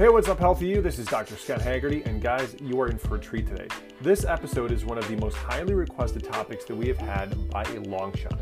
Hey, what's up, Healthy You? This is Dr. Scott Haggerty, and guys, you are in for a treat today. This episode is one of the most highly requested topics that we have had by a long shot.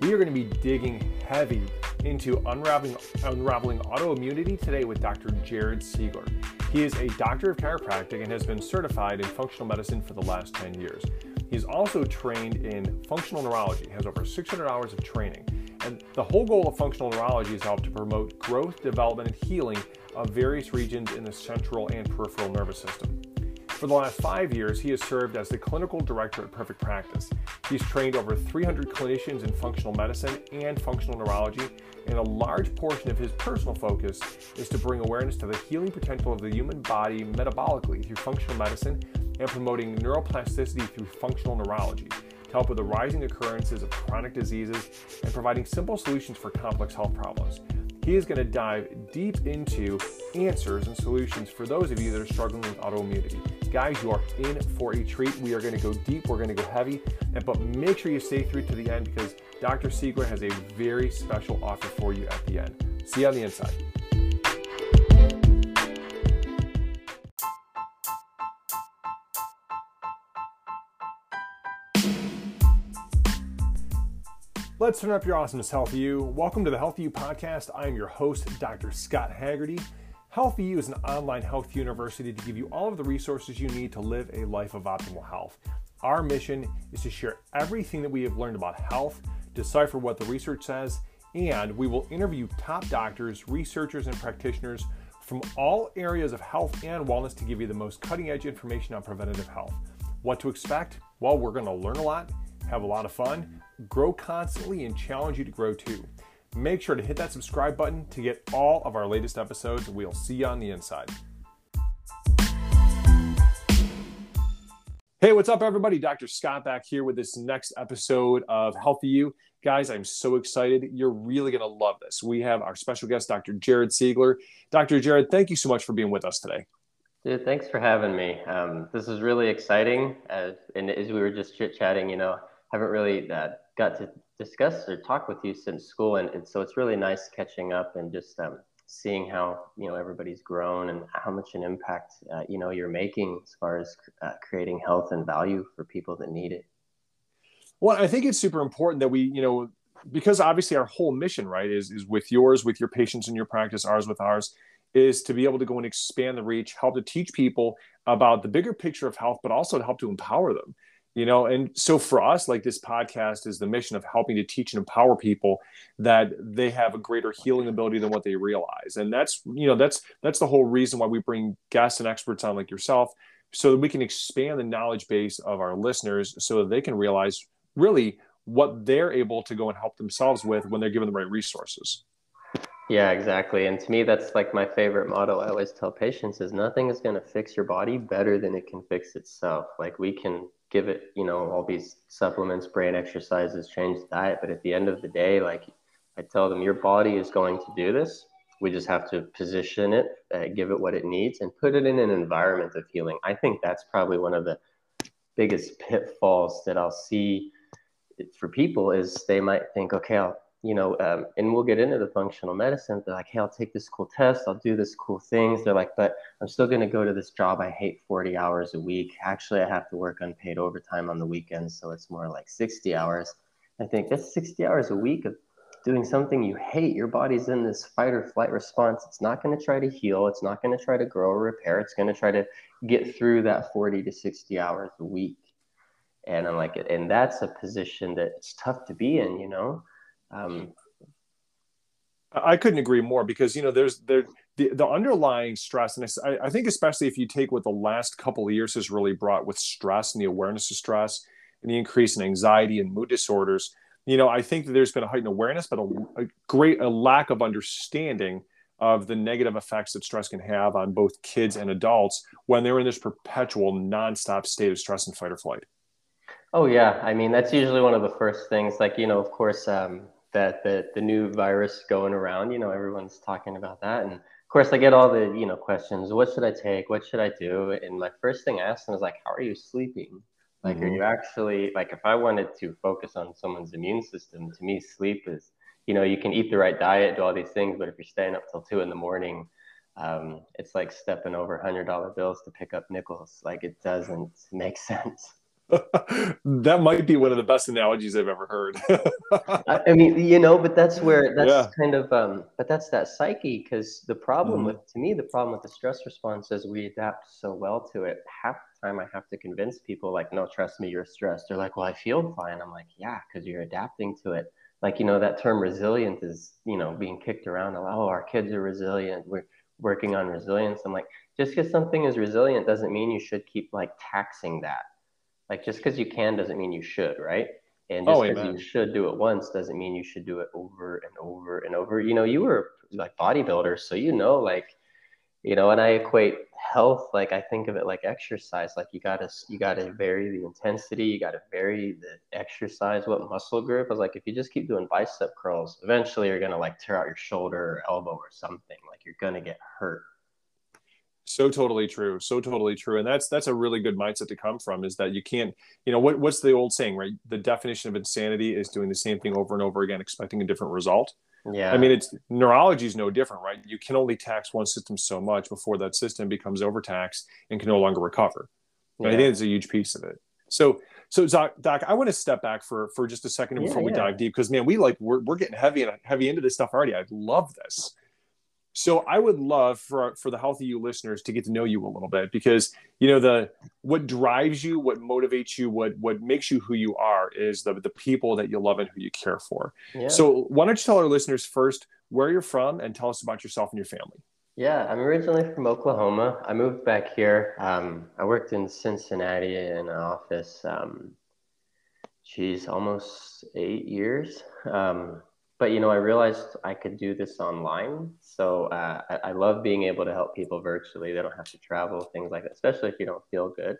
We are going to be digging heavy into unraveling, unraveling autoimmunity today with Dr. Jared Seigler. He is a doctor of chiropractic and has been certified in functional medicine for the last 10 years. He's also trained in functional neurology, has over 600 hours of training. And the whole goal of functional neurology is to help to promote growth, development, and healing of various regions in the central and peripheral nervous system. For the last five years, he has served as the clinical director at Perfect Practice. He's trained over 300 clinicians in functional medicine and functional neurology, and a large portion of his personal focus is to bring awareness to the healing potential of the human body metabolically through functional medicine and promoting neuroplasticity through functional neurology to help with the rising occurrences of chronic diseases and providing simple solutions for complex health problems. He is going to dive deep into answers and solutions for those of you that are struggling with autoimmunity. Guys, you are in for a treat. We are going to go deep, we're going to go heavy, but make sure you stay through to the end because Dr. Seigler has a very special offer for you at the end. See you on the inside. Let's turn up your awesomeness, Healthy You. Welcome to the Healthy You podcast. I am your host, Dr. Scott Haggerty. Healthy You is an online health university to give you all of the resources you need to live a life of optimal health. Our mission is to share everything that we have learned about health, decipher what the research says, and we will interview top doctors, researchers, and practitioners from all areas of health and wellness to give you the most cutting edge information on preventative health. What to expect? Well, we're going to learn a lot, have a lot of fun, grow constantly, and challenge you to grow too. Make sure to hit that subscribe button to get all of our latest episodes. We'll see you on the inside. Hey, what's up, everybody? Dr. Scott back here with this next episode of Healthy You. Guys, I'm so excited. You're really going to love this. We have our special guest, Dr. Jared Seigler. Dr. Jared, thank you so much for being with us today. Dude, thanks for having me. Um, this is really exciting. Uh, and as we were just chit chatting, you know, haven't really uh, got to discuss or talk with you since school, and, and so it's really nice catching up and just um, seeing how you know everybody's grown and how much an impact uh, you know you're making as far as uh, creating health and value for people that need it. Well, I think it's super important that we you know because obviously our whole mission right is is with yours with your patients in your practice ours with ours is to be able to go and expand the reach help to teach people about the bigger picture of health but also to help to empower them you know and so for us like this podcast is the mission of helping to teach and empower people that they have a greater healing ability than what they realize. And that's you know that's that's the whole reason why we bring guests and experts on like yourself so that we can expand the knowledge base of our listeners so that they can realize really what they're able to go and help themselves with when they're given the right resources. Yeah exactly. And to me that's like my favorite motto i always tell patients is nothing is going to fix your body better than it can fix itself. Like we can give it, you know, all these supplements, brain exercises, change diet. But at the end of the day, like I tell them, your body is going to do this. We just have to position it, uh, give it what it needs, and put it in an environment of healing. I think that's probably one of the biggest pitfalls that I'll see for people is they might think, okay, I'll you know, um, and we'll get into the functional medicine. They're like, hey, I'll take this cool test. I'll do this cool things. They're like, but I'm still going to go to this job. I hate 40 hours a week. Actually, I have to work unpaid overtime on the weekends. So it's more like 60 hours. I think that's 60 hours a week of doing something you hate. Your body's in this fight or flight response. It's not going to try to heal. It's not going to try to grow or repair. It's going to try to get through that 40 to 60 hours a week. And I'm like, and that's a position that it's tough to be in, you know? Um, I couldn't agree more because you know there's there the, the underlying stress and I, I think especially if you take what the last couple of years has really brought with stress and the awareness of stress and the increase in anxiety and mood disorders you know I think that there's been a heightened awareness but a, a great a lack of understanding of the negative effects that stress can have on both kids and adults when they're in this perpetual nonstop state of stress and fight or flight. Oh yeah, I mean that's usually one of the first things. Like you know, of course, um, that the the new virus going around. You know, everyone's talking about that, and of course, I get all the you know questions. What should I take? What should I do? And my first thing I ask them is like, how are you sleeping? Like, mm-hmm. are you actually like if I wanted to focus on someone's immune system, to me, sleep is you know you can eat the right diet, do all these things, but if you're staying up till two in the morning, um, it's like stepping over hundred dollar bills to pick up nickels. Like it doesn't make sense. That might be one of the best analogies I've ever heard. I mean, you know, but that's where that's yeah. kind of, um, but that's that psyche. Because the problem mm-hmm. with, to me, the problem with the stress response is we adapt so well to it. Half the time, I have to convince people, like, no, trust me, you're stressed. They're like, well, I feel fine. I'm like, yeah, because you're adapting to it. Like, you know, that term resilient is, you know, being kicked around. Like, oh, our kids are resilient. We're working on resilience. I'm like, just because something is resilient doesn't mean you should keep like taxing that like just because you can doesn't mean you should, right? And oh, just because oh, you should do it once doesn't mean you should do it over and over and over. You know, you were like bodybuilder, so you know, like, you know, and I equate health like I think of it like exercise. Like you gotta you gotta vary the intensity, you gotta vary the exercise, what muscle group. I was like, if you just keep doing bicep curls, eventually you're gonna like tear out your shoulder or elbow or something. Like you're gonna get hurt so totally true so totally true and that's that's a really good mindset to come from is that you can't you know what, what's the old saying right? The definition of insanity is doing the same thing over and over again expecting a different result. Yeah. i mean it's neurology is no different right? You can only tax one system so much before that system becomes overtaxed and can no longer recover yeah. i think it's a huge piece of it. So so doc, doc i want to step back for for just a second before yeah, we dive deep because man we like we're, we're getting heavy and heavy into this stuff already. I love this so I would love for for the healthy you listeners to get to know you a little bit because you know the what drives you, what motivates you, what what makes you who you are is the the people that you love and who you care for. Yeah. So why don't you tell our listeners first where you're from and tell us about yourself and your family. Yeah, I'm originally from Oklahoma. I moved back here. Um, I worked in Cincinnati in an office. Um, geez, almost eight years. Um, but you know, I realized I could do this online. So uh, I, I, love being able to help people virtually. They don't have to travel, things like that, especially if you don't feel good.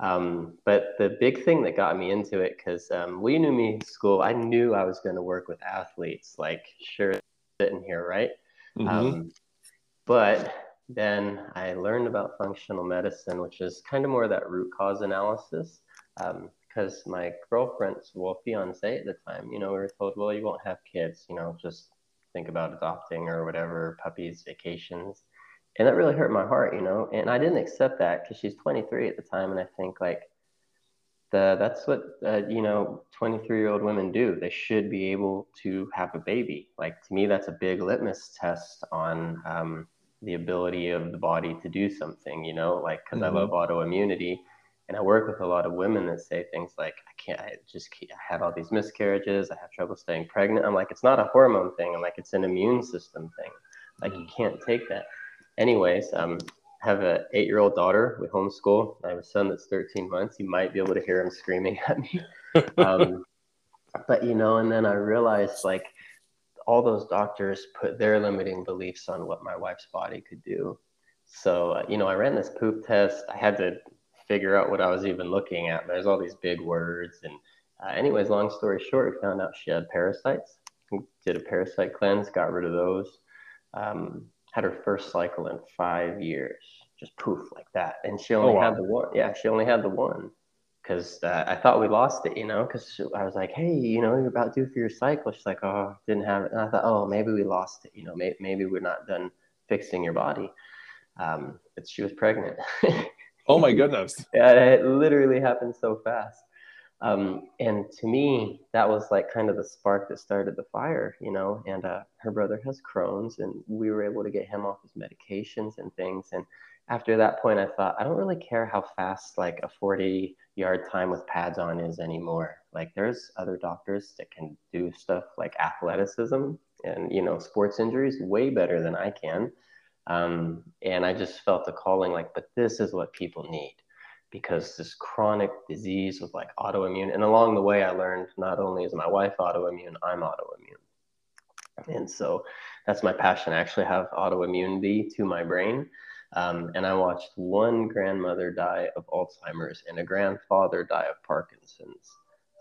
Um, but the big thing that got me into it, because um, we knew me school, I knew I was going to work with athletes, like sure sitting here, right? Mm-hmm. Um, but then I learned about functional medicine, which is kind of more that root cause analysis. Um, because my girlfriend's well fiance at the time, you know, we were told, well, you won't have kids, you know, just think about adopting or whatever, puppies, vacations. And that really hurt my heart, you know. And I didn't accept that because she's 23 at the time, and I think like the that's what uh, you know 23 year old women do. They should be able to have a baby. Like to me, that's a big litmus test on um, the ability of the body to do something, you know. Like because mm-hmm. I love autoimmunity and I work with a lot of women that say things like, I can't, I just can't, I had all these miscarriages. I have trouble staying pregnant. I'm like, it's not a hormone thing. I'm like, it's an immune system thing. Like, you can't take that. Anyways, um, I have an eight year old daughter. We homeschool. I have a son that's 13 months. You might be able to hear him screaming at me. Um, but, you know, and then I realized like all those doctors put their limiting beliefs on what my wife's body could do. So, uh, you know, I ran this poop test. I had to figure out what I was even looking at. There's all these big words. And, uh, anyways, long story short, we found out she had parasites. We did a parasite cleanse, got rid of those. Um, had her first cycle in five years, just poof like that. And she only oh, wow. had the one. Yeah, she only had the one because uh, I thought we lost it, you know, because I was like, hey, you know, you're about due for your cycle. She's like, oh, didn't have it. And I thought, oh, maybe we lost it, you know, maybe, maybe we're not done fixing your body. Um, but she was pregnant. Oh my goodness. yeah, it literally happened so fast. Um, and to me, that was like kind of the spark that started the fire, you know. And uh, her brother has Crohn's, and we were able to get him off his medications and things. And after that point, I thought, I don't really care how fast like a 40 yard time with pads on is anymore. Like, there's other doctors that can do stuff like athleticism and, you know, sports injuries way better than I can. Um, and I just felt the calling like, but this is what people need because this chronic disease with like autoimmune. And along the way, I learned not only is my wife autoimmune, I'm autoimmune. And so that's my passion. I actually have autoimmunity to my brain. Um, and I watched one grandmother die of Alzheimer's and a grandfather die of Parkinson's.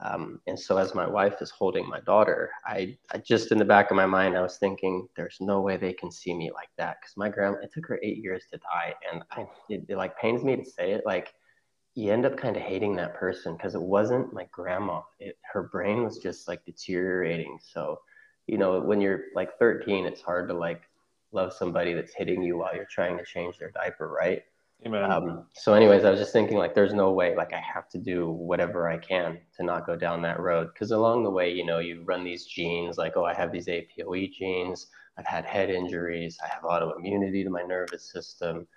Um, and so as my wife is holding my daughter, I, I, just in the back of my mind, I was thinking, there's no way they can see me like that. Cause my grandma, it took her eight years to die. And I, it, it like pains me to say it. Like you end up kind of hating that person because it wasn't my grandma. It, her brain was just like deteriorating. So, you know, when you're like 13, it's hard to like love somebody that's hitting you while you're trying to change their diaper, right? Amen. Um, so, anyways, I was just thinking like, there's no way, like, I have to do whatever I can to not go down that road. Because along the way, you know, you run these genes, like, oh, I have these APOE genes. I've had head injuries. I have autoimmunity to my nervous system.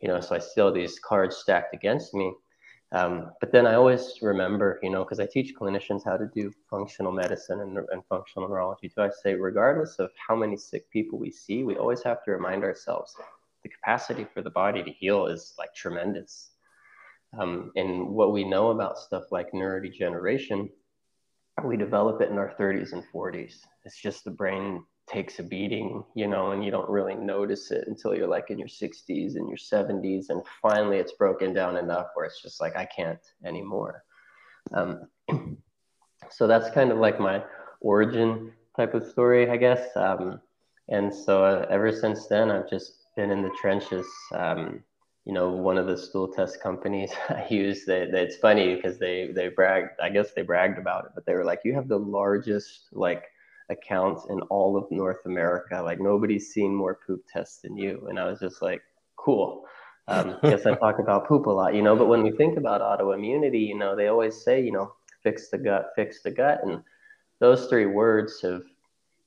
You know, so I still these cards stacked against me. Um, but then I always remember, you know, because I teach clinicians how to do functional medicine and, and functional neurology too. I say, regardless of how many sick people we see, we always have to remind ourselves the capacity for the body to heal is like tremendous. Um, and what we know about stuff like neurodegeneration, we develop it in our 30s and 40s. It's just the brain takes a beating, you know, and you don't really notice it until you're like in your 60s and your 70s. And finally, it's broken down enough where it's just like, I can't anymore. Um, so that's kind of like my origin type of story, I guess. Um, and so uh, ever since then, I've just been in the trenches. Um, you know, one of the stool test companies I use, they, they, it's funny because they, they bragged, I guess they bragged about it, but they were like, you have the largest, like, accounts in all of North America. Like nobody's seen more poop tests than you. And I was just like, cool. Um, I guess I talk about poop a lot, you know, but when we think about autoimmunity, you know, they always say, you know, fix the gut, fix the gut. And those three words have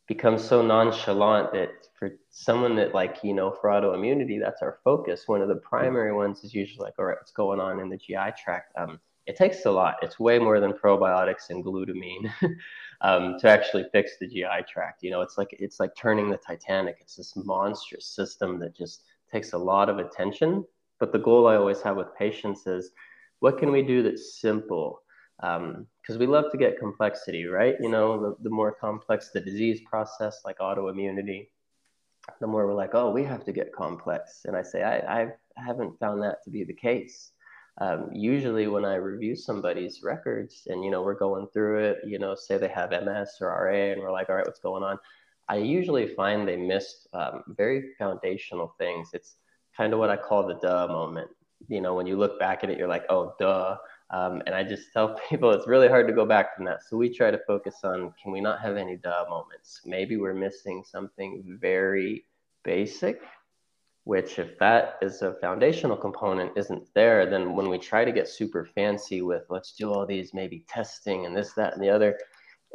become so nonchalant that for someone that like, you know, for autoimmunity, that's our focus. One of the primary ones is usually like, all right, what's going on in the GI tract? Um, it takes a lot. It's way more than probiotics and glutamine um, to actually fix the GI tract. You know, it's like it's like turning the Titanic. It's this monstrous system that just takes a lot of attention. But the goal I always have with patients is, what can we do that's simple? Because um, we love to get complexity, right? You know, the, the more complex the disease process, like autoimmunity, the more we're like, oh, we have to get complex. And I say, I, I haven't found that to be the case um, usually when I review somebody's records and, you know, we're going through it, you know, say they have MS or RA and we're like, all right, what's going on? I usually find they missed um, very foundational things. It's kind of what I call the duh moment. You know, when you look back at it, you're like, oh, duh. Um, and I just tell people it's really hard to go back from that. So we try to focus on can we not have any duh moments? Maybe we're missing something very basic which if that is a foundational component isn't there then when we try to get super fancy with let's do all these maybe testing and this that and the other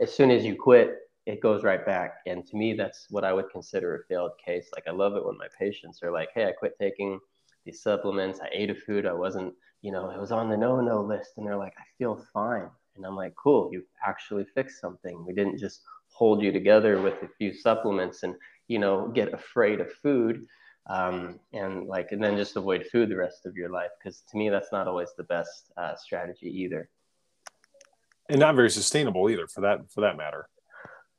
as soon as you quit it goes right back and to me that's what i would consider a failed case like i love it when my patients are like hey i quit taking these supplements i ate a food i wasn't you know it was on the no no list and they're like i feel fine. And i'm like cool you actually fixed something. We didn't just hold you together with a few supplements and you know get afraid of food um, and like and then just avoid food the rest of your life. Because to me that's not always the best uh, strategy either. And not very sustainable either for that for that matter.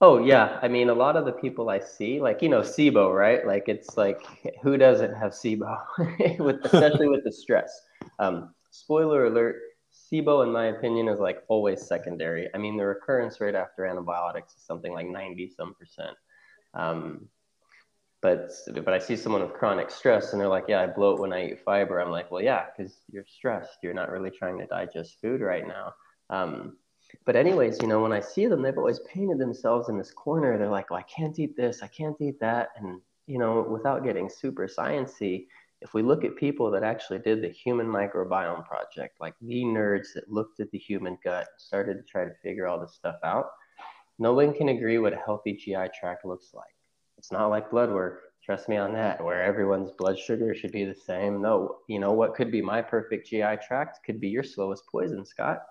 Oh yeah. I mean a lot of the people i see like you know sibo right? Like it's like who doesn't have sibo? With especially with the stress. Um, spoiler alert sibo in my opinion is like always secondary i mean the recurrence rate after antibiotics is something like 90 some percent um, but but I see someone with chronic stress and they're like, yeah, I bloat when I eat fiber. I'm like, well, yeah, because you're stressed. You're not really trying to digest food right now. Um, but anyways, you know, when I see them, they've always painted themselves in this corner. They're like, well, I can't eat this, I can't eat that, and you know, without getting super sciency, if we look at people that actually did the human microbiome project, like the nerds that looked at the human gut, started to try to figure all this stuff out, no one can agree what a healthy GI tract looks like. It's not like blood work. Trust me on that, where everyone's blood sugar should be the same. No, you know what could be my perfect GI tract could be your slowest poison, Scott.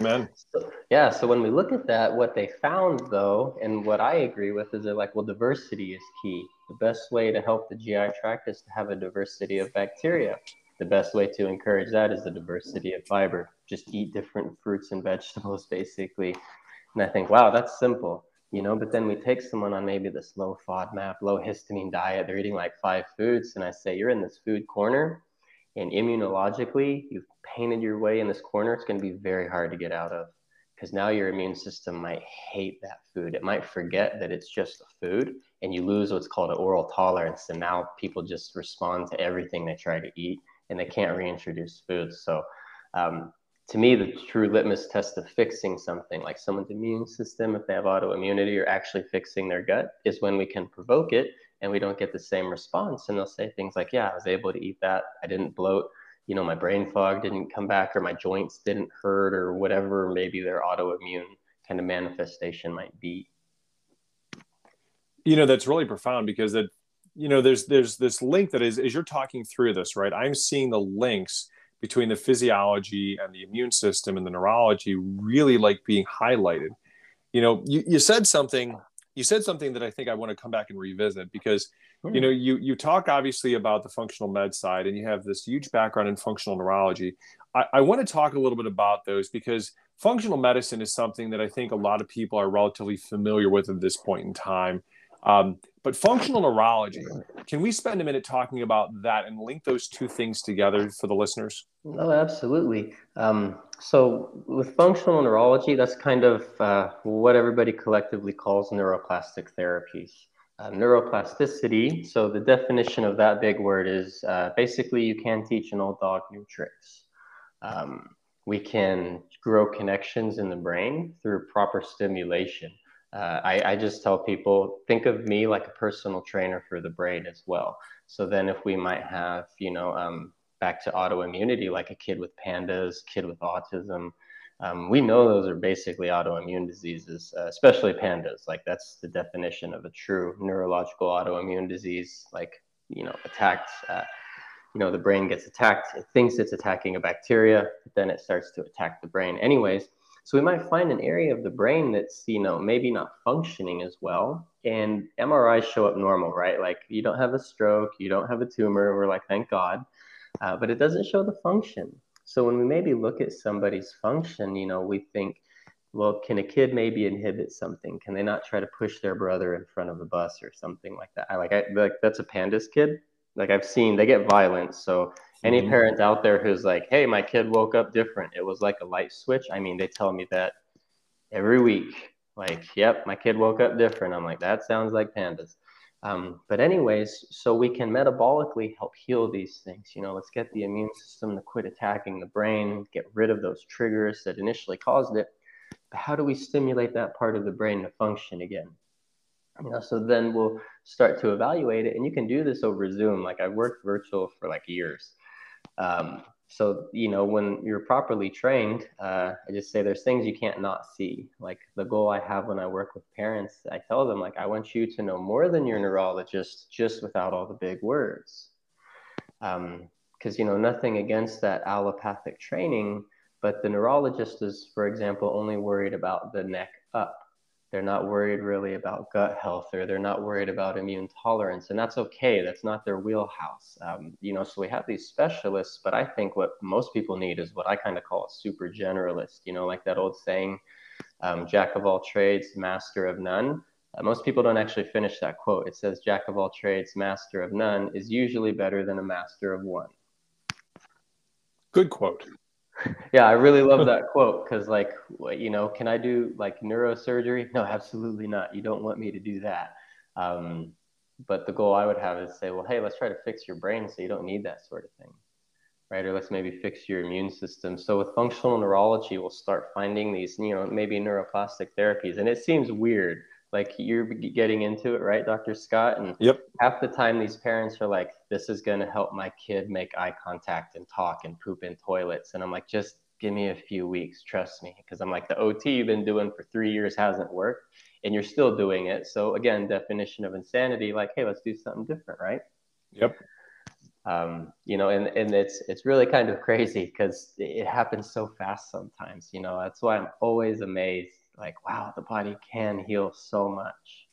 Man. So, yeah. So when we look at that, what they found though, and what I agree with is they're like, well, diversity is key. The best way to help the GI tract is to have a diversity of bacteria. The best way to encourage that is the diversity of fiber. Just eat different fruits and vegetables, basically. And I think, wow, that's simple you know but then we take someone on maybe this low FODMAP low histamine diet they're eating like five foods and i say you're in this food corner and immunologically you've painted your way in this corner it's going to be very hard to get out of because now your immune system might hate that food it might forget that it's just a food and you lose what's called an oral tolerance and now people just respond to everything they try to eat and they can't reintroduce foods so um, to me, the true litmus test of fixing something like someone's immune system, if they have autoimmunity or actually fixing their gut, is when we can provoke it and we don't get the same response. And they'll say things like, Yeah, I was able to eat that. I didn't bloat. You know, my brain fog didn't come back, or my joints didn't hurt, or whatever maybe their autoimmune kind of manifestation might be. You know, that's really profound because that, you know, there's there's this link that is as you're talking through this, right? I'm seeing the links between the physiology and the immune system and the neurology really like being highlighted. You know, you, you said something you said something that I think I want to come back and revisit because you know hmm. you you talk obviously about the functional med side and you have this huge background in functional neurology. I, I want to talk a little bit about those because functional medicine is something that I think a lot of people are relatively familiar with at this point in time. Um, but functional neurology, can we spend a minute talking about that and link those two things together for the listeners? Oh, absolutely. Um, so, with functional neurology, that's kind of uh, what everybody collectively calls neuroplastic therapies. Uh, neuroplasticity, so the definition of that big word is uh, basically you can teach an old dog new tricks. Um, we can grow connections in the brain through proper stimulation. Uh, I, I, just tell people think of me like a personal trainer for the brain as well. So then, if we might have, you know, um, back to autoimmunity, like a kid with pandas, kid with autism, um, we know those are basically autoimmune diseases, uh, especially pandas. Like that's the definition of a true neurological autoimmune disease. Like you know, attacked. Uh, you know, the brain gets attacked. It thinks it's attacking a bacteria, but then it starts to attack the brain, anyways. So we might find an area of the brain that's, you know, maybe not functioning as well. And MRIs show up normal, right? Like you don't have a stroke, you don't have a tumor. We're like, thank God. Uh, but it doesn't show the function. So when we maybe look at somebody's function, you know, we think, well, can a kid maybe inhibit something? Can they not try to push their brother in front of a bus or something like that? I like, I like that's a pandas kid. Like I've seen, they get violent. So any mm-hmm. parent out there who's like, hey, my kid woke up different, it was like a light switch. I mean, they tell me that every week. Like, yep, my kid woke up different. I'm like, that sounds like pandas. Um, but anyways, so we can metabolically help heal these things. You know, let's get the immune system to quit attacking the brain, get rid of those triggers that initially caused it. But how do we stimulate that part of the brain to function again? You know, so then we'll start to evaluate it, and you can do this over Zoom. Like I've worked virtual for like years, um, so you know when you're properly trained, uh, I just say there's things you can't not see. Like the goal I have when I work with parents, I tell them like I want you to know more than your neurologist, just without all the big words. Because um, you know nothing against that allopathic training, but the neurologist is, for example, only worried about the neck up they're not worried really about gut health or they're not worried about immune tolerance and that's okay. That's not their wheelhouse. Um, you know so we have these specialists but i think what most people need is what i kind of call a super generalist you know like that old saying um, jack of all trades master of none. Uh, most people don't actually finish that quote. It says jack of all trades master of none is usually better than a master of one. Good quote yeah, I really love that quote because, like, you know, can I do like neurosurgery? No, absolutely not. You don't want me to do that. Um, but the goal I would have is say, well, hey, let's try to fix your brain so you don't need that sort of thing, right? Or let's maybe fix your immune system. So with functional neurology, we'll start finding these, you know, maybe neuroplastic therapies, and it seems weird like you're getting into it right dr scott? And yep. half the time these parents are like this is going to help my kid make eye contact and talk and poop in toilets. And i'm like just give me a few weeks trust me. Because i'm like the ot you've been doing for three years hasn't worked and you're still doing it. So again definition of insanity like hey let's do something different right? Yep. Um, you know and, and it's it's really kind of crazy because it happens so fast sometimes you know? That's why i'm always amazed like wow the body can heal so much.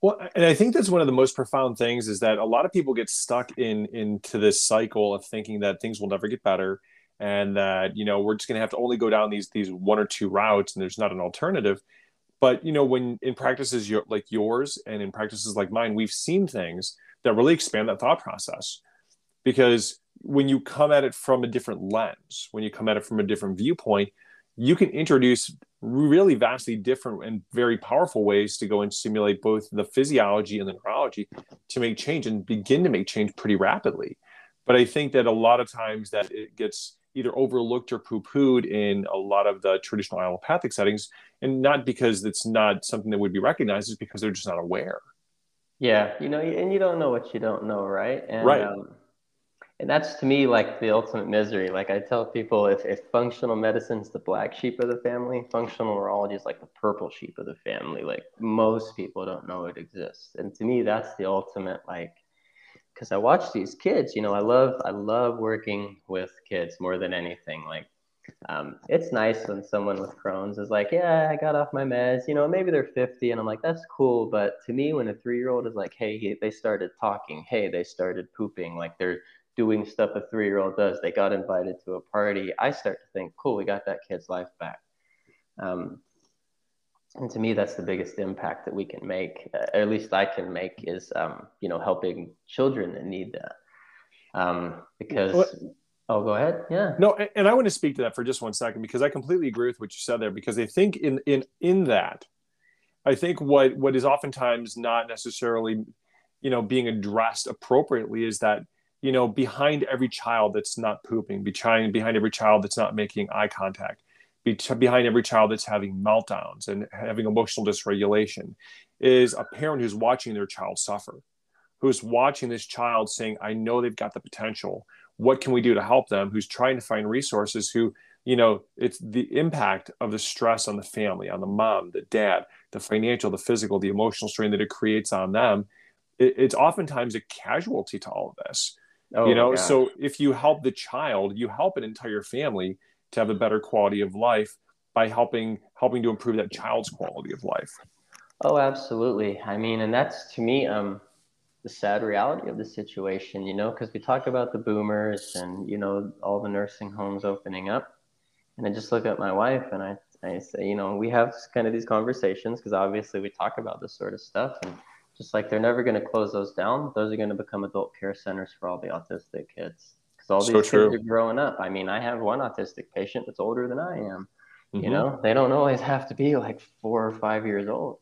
Well and i think that's one of the most profound things is that a lot of people get stuck in into this cycle of thinking that things will never get better and that you know we're just going to have to only go down these these one or two routes and there's not an alternative. But you know when in practices like yours and in practices like mine we've seen things that really expand that thought process. Because when you come at it from a different lens when you come at it from a different viewpoint you can introduce really vastly different and very powerful ways to go and stimulate both the physiology and the neurology to make change and begin to make change pretty rapidly. But I think that a lot of times that it gets either overlooked or poo-pooed in a lot of the traditional allopathic settings, and not because it's not something that would be recognized, it's because they're just not aware. Yeah, you know, and you don't know what you don't know, right? And, right. Um, and that's to me like the ultimate misery. Like I tell people, if, if functional medicine is the black sheep of the family, functional neurology is like the purple sheep of the family. Like most people don't know it exists. And to me, that's the ultimate like, because I watch these kids. You know, I love I love working with kids more than anything. Like um, it's nice when someone with Crohn's is like, yeah, I got off my meds. You know, maybe they're 50, and I'm like, that's cool. But to me, when a three year old is like, hey, he, they started talking, hey, they started pooping, like they're doing stuff a three year old does, they got invited to a party, I start to think, cool, we got that kid's life back. Um, and to me, that's the biggest impact that we can make, uh, or at least I can make, is um, you know helping children that need that. Um, because what? Oh, go ahead. Yeah. No, and I want to speak to that for just one second because I completely agree with what you said there. Because I think in in in that, I think what what is oftentimes not necessarily, you know, being addressed appropriately is that you know behind every child that's not pooping, behind behind every child that's not making eye contact, behind every child that's having meltdowns and having emotional dysregulation, is a parent who's watching their child suffer, who's watching this child saying, "I know they've got the potential." what can we do to help them? Who's trying to find resources who you know it's the impact of the stress on the family on the mom the dad the financial the physical the emotional strain that it creates on them. It, it's oftentimes a casualty to all of this oh, you know so if you help the child you help an entire family to have a better quality of life by helping helping to improve that child's quality of life oh absolutely i mean and that's to me um the sad reality of the situation, you know, because we talk about the boomers and, you know, all the nursing homes opening up. And I just look at my wife and I, I say, you know, we have kind of these conversations because obviously we talk about this sort of stuff. And just like they're never going to close those down, those are going to become adult care centers for all the autistic kids. Because all these so kids are growing up. I mean, I have one autistic patient that's older than I am. Mm-hmm. You know, they don't always have to be like four or five years old.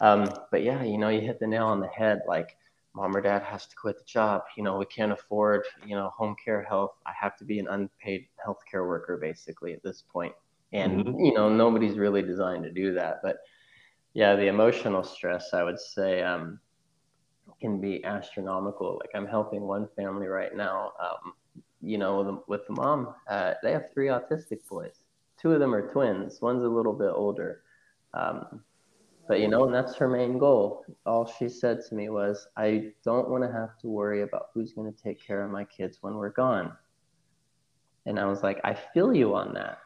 Um, but yeah, you know, you hit the nail on the head. Like, mom or dad has to quit the job. You know, we can't afford, you know, home care health. I have to be an unpaid healthcare worker basically at this point. And, mm-hmm. you know, nobody's really designed to do that. But yeah, the emotional stress, I would say, um, can be astronomical. Like I'm helping one family right now, um, you know, with, with the mom. Uh, they have three autistic boys. Two of them are twins. One's a little bit older. Um, but you know, and that's her main goal. All she said to me was, I don't want to have to worry about who's going to take care of my kids when we're gone. And I was like, I feel you on that,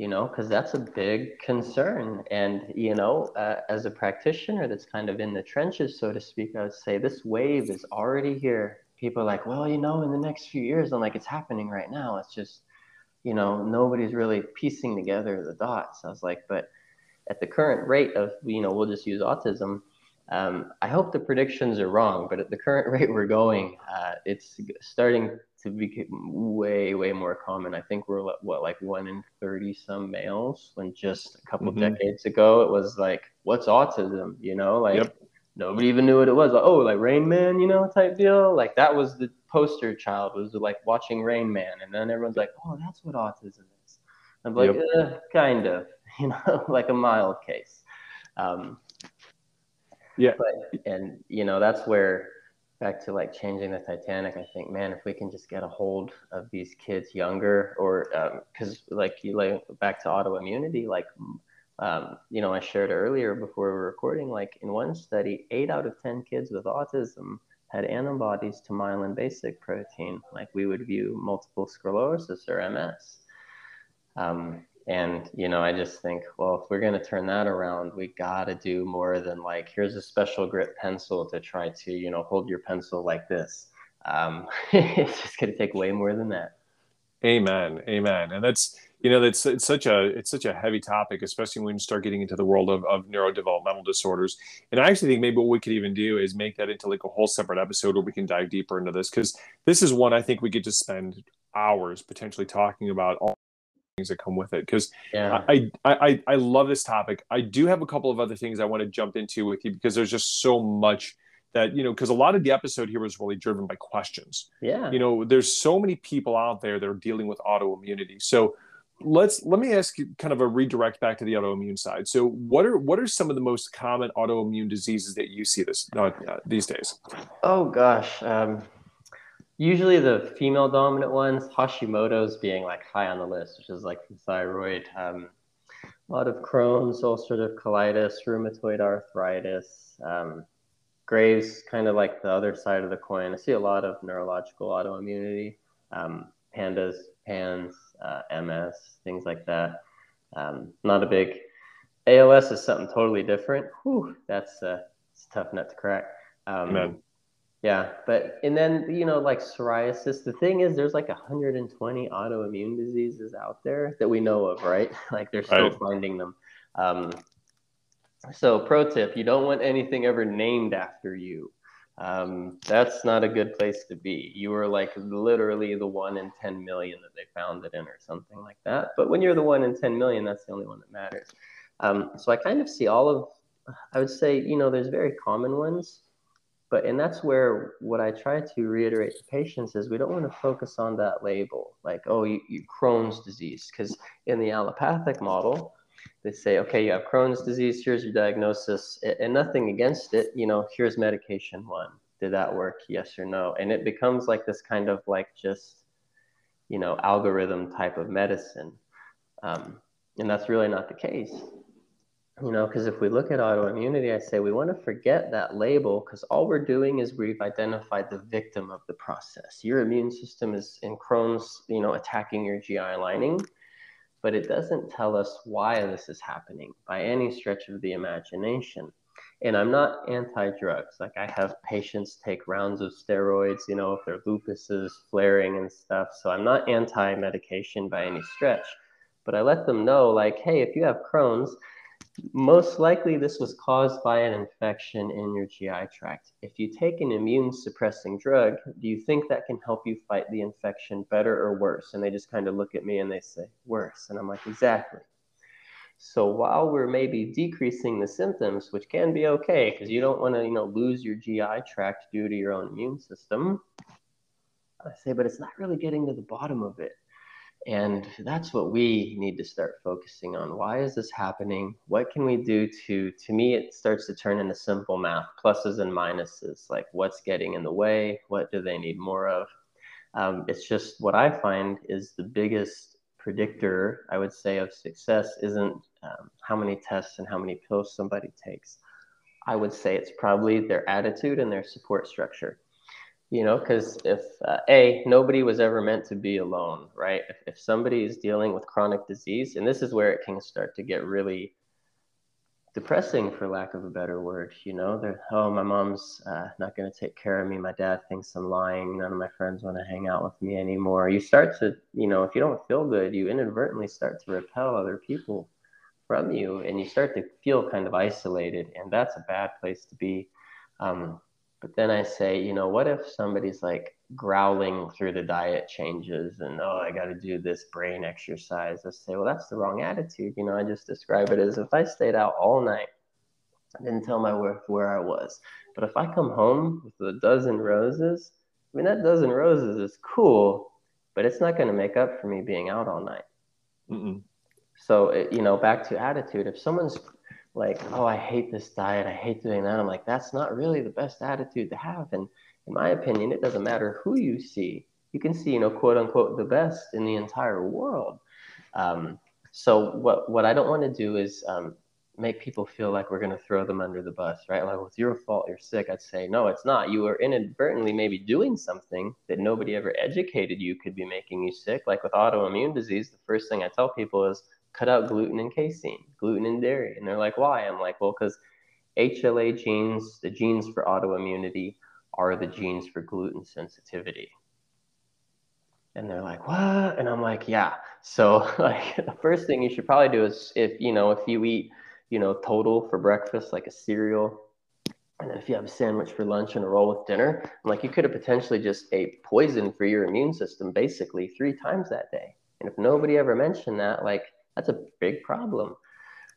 you know, because that's a big concern. And, you know, uh, as a practitioner that's kind of in the trenches, so to speak, I would say this wave is already here. People are like, well, you know, in the next few years, I'm like, it's happening right now. It's just, you know, nobody's really piecing together the dots. I was like, but at the current rate of, you know, we'll just use autism. Um, I hope the predictions are wrong, but at the current rate we're going, uh, it's starting to be way, way more common. I think we're what, like one in 30 some males when just a couple mm-hmm. decades ago, it was like, what's autism? You know, like yep. nobody even knew what it was. Like, oh, like Rain Man, you know, type deal. Like that was the poster child was like watching Rain Man. And then everyone's like, oh, that's what autism is. I'm like, yep. eh, kind of. you know, like a mild case. Um, yeah. But, and, you know, that's where back to like changing the Titanic, I think, man, if we can just get a hold of these kids younger or, because um, like you like back to autoimmunity, like, um, you know, I shared earlier before we were recording, like in one study, eight out of 10 kids with autism had antibodies to myelin basic protein, like we would view multiple sclerosis or MS. Um, and, you know, I just think, well, if we're going to turn that around, we got to do more than like, here's a special grit pencil to try to, you know, hold your pencil like this. Um, it's just going to take way more than that. Amen. Amen. And that's, you know, that's it's such a it's such a heavy topic, especially when you start getting into the world of, of neurodevelopmental disorders. And I actually think maybe what we could even do is make that into like a whole separate episode where we can dive deeper into this because this is one I think we could just spend hours potentially talking about all things that come with it because yeah. I, I i love this topic i do have a couple of other things i want to jump into with you because there's just so much that you know because a lot of the episode here was really driven by questions yeah you know there's so many people out there that are dealing with autoimmunity so let's let me ask you kind of a redirect back to the autoimmune side. So, what are what are some of the most common autoimmune diseases that you see this uh, these days? Oh gosh, um, usually the female dominant ones, Hashimoto's being like high on the list, which is like thyroid. Um, a lot of Crohn's, ulcerative colitis, rheumatoid arthritis. Um, Graves, kind of like the other side of the coin. I see a lot of neurological autoimmunity, um, pandas, PANS, uh, MS, things like that. Um, not a big ALS is something totally different. Whew, that's a, a tough nut to crack. Um, yeah, but and then you know like psoriasis. The thing is, there's like 120 autoimmune diseases out there that we know of, right? like they're still right. finding them. Um, so, pro tip: you don't want anything ever named after you. Um, that's not a good place to be. You are like literally the one in 10 million that they found it in, or something like that. But when you're the one in 10 million, that's the only one that matters. Um, so I kind of see all of, I would say, you know, there's very common ones but and that's where what I try to reiterate to patients is we don't want to focus on that label, like oh you, you Crohn's disease, because in the allopathic model, they say okay you have Crohn's disease, here's your diagnosis, and nothing against it, you know here's medication one. Did that work? Yes or no? And it becomes like this kind of like just you know algorithm type of medicine, um, and that's really not the case you know, because if we look at autoimmunity, I say we want to forget that label because all we're doing is we've identified the victim of the process. Your immune system is in Crohn's, you know, attacking your GI lining, but it doesn't tell us why this is happening by any stretch of the imagination. And I'm not anti drugs. Like I have patients take rounds of steroids, you know, if their lupus is flaring and stuff. So I'm not anti medication by any stretch. But I let them know, like, hey, if you have Crohn's, most likely, this was caused by an infection in your GI tract. If you take an immune suppressing drug, do you think that can help you fight the infection better or worse? And they just kind of look at me and they say, worse. And I'm like, exactly. So while we're maybe decreasing the symptoms, which can be okay because you don't want to, you know, lose your GI tract due to your own immune system, I say, but it's not really getting to the bottom of it. And that's what we need to start focusing on. Why is this happening? What can we do to, to me, it starts to turn into simple math, pluses and minuses, like what's getting in the way? What do they need more of? Um, it's just what I find is the biggest predictor, I would say, of success isn't um, how many tests and how many pills somebody takes. I would say it's probably their attitude and their support structure you know because if uh, a nobody was ever meant to be alone right? If, if somebody is dealing with chronic disease and this is where it can start to get really depressing for lack of a better word you know they're oh my mom's uh, not going to take care of me. My dad thinks i'm lying. None of my friends want to hang out with me anymore. You start to you know if you don't feel good you inadvertently start to repel other people from you and you start to feel kind of isolated and that's a bad place to be. Um, but then I say, you know, what if somebody's like growling through the diet changes and, oh, I got to do this brain exercise? I say, well, that's the wrong attitude. You know, I just describe it as if I stayed out all night, I didn't tell my wife where I was. But if I come home with a dozen roses, I mean, that dozen roses is cool, but it's not going to make up for me being out all night. Mm-mm. So, it, you know, back to attitude. If someone's like, oh, I hate this diet, I hate doing that. I'm like, that's not really the best attitude to have. And in my opinion, it doesn't matter who you see. You can see, you know, quote unquote, the best in the entire world. Um, so what what I don't want to do is um, make people feel like we're going to throw them under the bus, right? Like, well, it's your fault you're sick. I'd say, no, it's not. You were inadvertently maybe doing something that nobody ever educated you could be making you sick. Like with autoimmune disease, the first thing I tell people is cut out gluten and casein, gluten and dairy. And they're like, why? I'm like, well, because HLA genes, the genes for autoimmunity, are the genes for gluten sensitivity. And they're like, what? And I'm like, yeah. So like the first thing you should probably do is if you know if you eat, you know, total for breakfast, like a cereal, and then if you have a sandwich for lunch and a roll with dinner, I'm like you could have potentially just ate poison for your immune system basically three times that day. And if nobody ever mentioned that, like that's a big problem.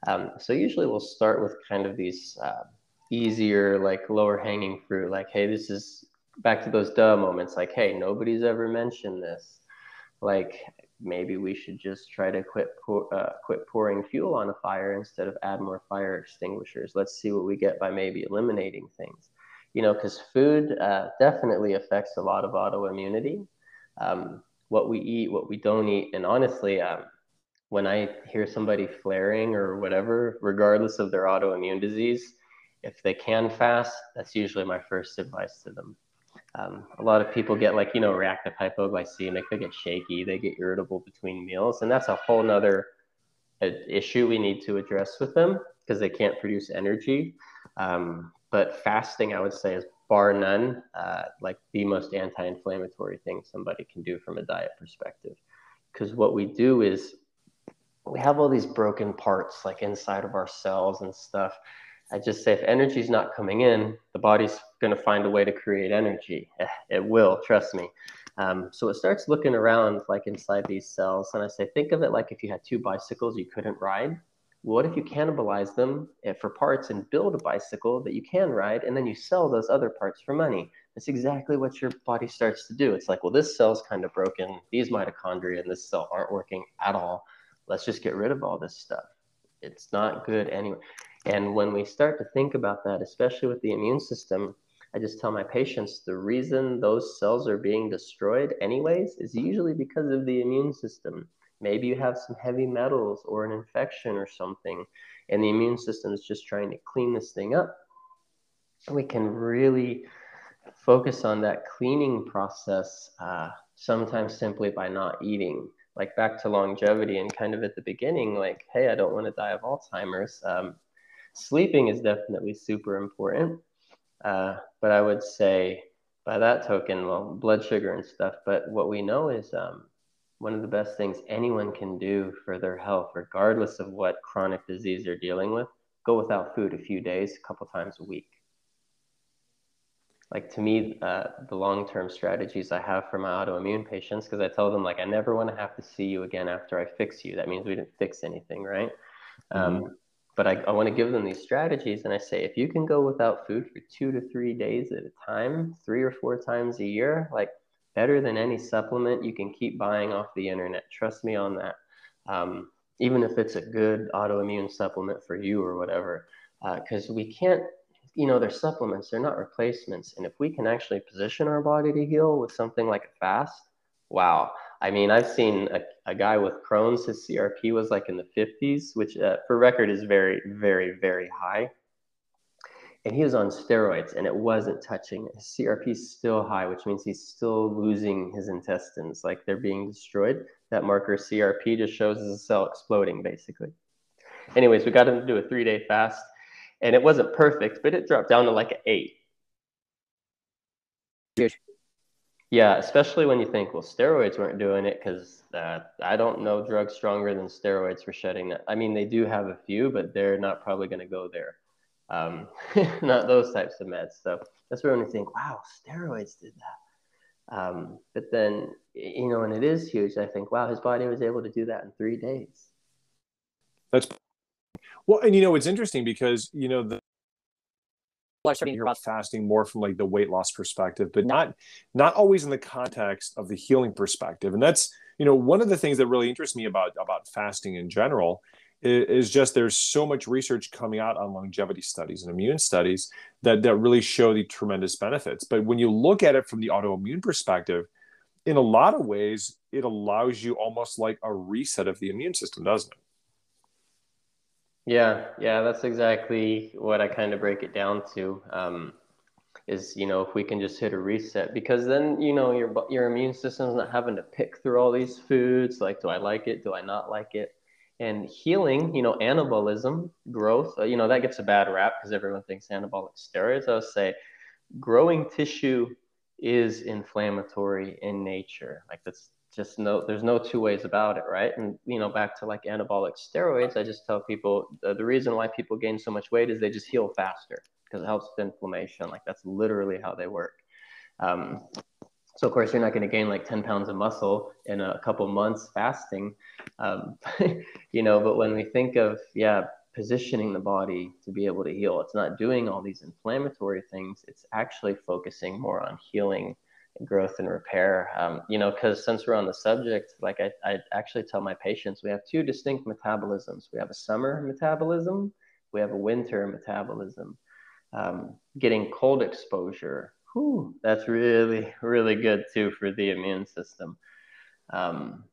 Um, so usually we'll start with kind of these uh, easier, like lower hanging fruit, like, hey, this is back to those duh moments, like, hey, nobody's ever mentioned this. Like, maybe we should just try to quit pour, uh, quit pouring fuel on a fire instead of add more fire extinguishers. Let's see what we get by maybe eliminating things. You know, because food uh, definitely affects a lot of autoimmunity. Um, what we eat, what we don't eat, and honestly, um, when I hear somebody flaring or whatever, regardless of their autoimmune disease, if they can fast, that's usually my first advice to them. Um, a lot of people get like, you know, reactive hypoglycemic, they get shaky, they get irritable between meals. And that's a whole nother uh, issue we need to address with them because they can't produce energy. Um, but fasting, I would say, is bar none, uh, like the most anti inflammatory thing somebody can do from a diet perspective. Because what we do is we have all these broken parts like inside of our cells and stuff I just say if energy is not coming in, the body's going to find a way to create energy. Eh, it will, trust me. Um, so it starts looking around like inside these cells. And I say, think of it like if you had two bicycles you couldn't ride. What if you cannibalize them eh, for parts and build a bicycle that you can ride, and then you sell those other parts for money? That's exactly what your body starts to do. It's like, well, this cell's kind of broken. These mitochondria in this cell aren't working at all. Let's just get rid of all this stuff. It's not good anyway. And when we start to think about that, especially with the immune system, I just tell my patients the reason those cells are being destroyed, anyways, is usually because of the immune system. Maybe you have some heavy metals or an infection or something, and the immune system is just trying to clean this thing up. We can really focus on that cleaning process, uh, sometimes simply by not eating. Like back to longevity and kind of at the beginning, like, hey, I don't want to die of Alzheimer's. Um, Sleeping is definitely super important. Uh, but I would say by that token, well, blood sugar and stuff. But what we know is um, one of the best things anyone can do for their health, regardless of what chronic disease they're dealing with, go without food a few days, a couple times a week. Like to me, uh, the long-term strategies I have for my autoimmune patients, because I tell them like I never want to have to see you again after I fix you. That means we didn't fix anything, right? Mm-hmm. Um, but I, I want to give them these strategies and I say, if you can go without food for two to three days at a time, three or four times a year, like better than any supplement you can keep buying off the internet. Trust me on that. Um, even if it's a good autoimmune supplement for you or whatever, because uh, we can't, you know, they're supplements, they're not replacements. And if we can actually position our body to heal with something like a fast, wow. I mean, I've seen a, a guy with Crohn's, his CRP was like in the 50s, which uh, for record is very, very, very high. And he was on steroids and it wasn't touching. His CRP is still high, which means he's still losing his intestines, like they're being destroyed. That marker CRP just shows as a cell exploding, basically. Anyways, we got him to do a three day fast and it wasn't perfect, but it dropped down to like an eight. Good. Yeah, especially when you think, well, steroids weren't doing it because uh, I don't know drugs stronger than steroids for shedding that. I mean, they do have a few, but they're not probably going to go there. Um, not those types of meds. So that's where when you think, wow, steroids did that. Um, but then, you know, and it is huge. I think, wow, his body was able to do that in three days. That's well, and you know, it's interesting because, you know, the are starting to hear about fasting more from like the weight loss perspective, but not not always in the context of the healing perspective. And that's you know one of the things that really interests me about about fasting in general is, is just there's so much research coming out on longevity studies and immune studies that that really show the tremendous benefits. But when you look at it from the autoimmune perspective, in a lot of ways, it allows you almost like a reset of the immune system, doesn't it? Yeah, yeah, that's exactly what I kind of break it down to. Um, is you know if we can just hit a reset because then you know your your immune system's not having to pick through all these foods like do I like it do I not like it and healing you know anabolism growth uh, you know that gets a bad rap because everyone thinks anabolic steroids I'll say growing tissue is inflammatory in nature like that's just no there's no two ways about it right? And you know back to like anabolic steroids i just tell people the, the reason why people gain so much weight is they just heal faster because it helps with inflammation like that's literally how they work. Um, so of course you're not going to gain like 10 pounds of muscle in a couple months fasting um, you know but when we think of yeah positioning the body to be able to heal it's not doing all these inflammatory things it's actually focusing more on healing growth and repair. Um, you know, because since we're on the subject, like I, I actually tell my patients, we have two distinct metabolisms. We have a summer metabolism, we have a winter metabolism. Um, getting cold exposure, whew, that's really, really good too for the immune system. Um,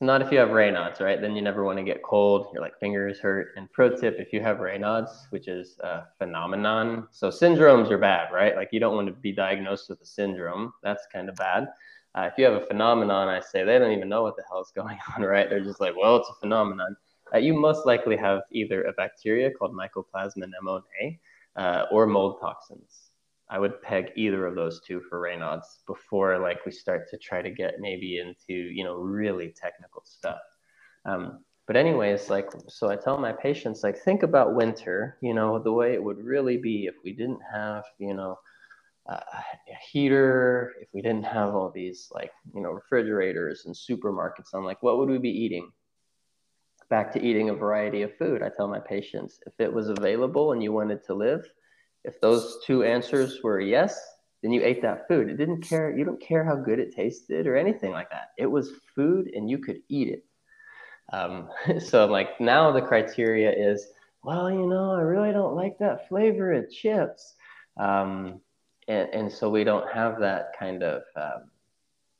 not if you have Raynaud's, right? Then you never want to get cold. Your like fingers hurt. And pro tip, if you have Raynaud's, which is a phenomenon, so syndromes are bad, right? Like you don't want to be diagnosed with a syndrome. That's kind of bad. Uh, if you have a phenomenon, I say they don't even know what the hell is going on, right? They're just like, well, it's a phenomenon. Uh, you most likely have either a bacteria called Mycoplasma pneumoniae uh, or mold toxins. I would peg either of those two for Raynaud's before like we start to try to get maybe into you know really technical stuff. Um, but anyways, like so I tell my patients like think about winter, you know, the way it would really be if we didn't have you know uh, a heater, if we didn't have all these like you know refrigerators and supermarkets. I'm like, what would we be eating? Back to eating a variety of food. I tell my patients if it was available and you wanted to live if those two answers were yes, then you ate that food. It didn't care, you don't care how good it tasted or anything like that. It was food and you could eat it. Um, so, like, now the criteria is, well, you know, I really don't like that flavor of chips. Um, and, and so we don't have that kind of, um,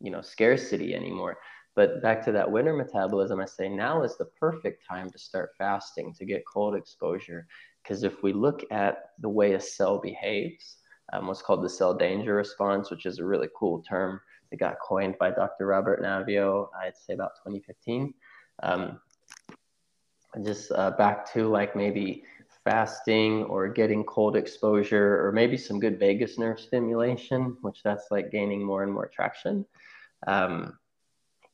you know, scarcity anymore. But back to that winter metabolism, I say now is the perfect time to start fasting to get cold exposure because if we look at the way a cell behaves, um, what's called the cell danger response, which is a really cool term that got coined by Dr. Robert Naviaux, I'd say about 2015. Um, just uh, back to like maybe fasting or getting cold exposure or maybe some good vagus nerve stimulation, which that's like gaining more and more traction. Um,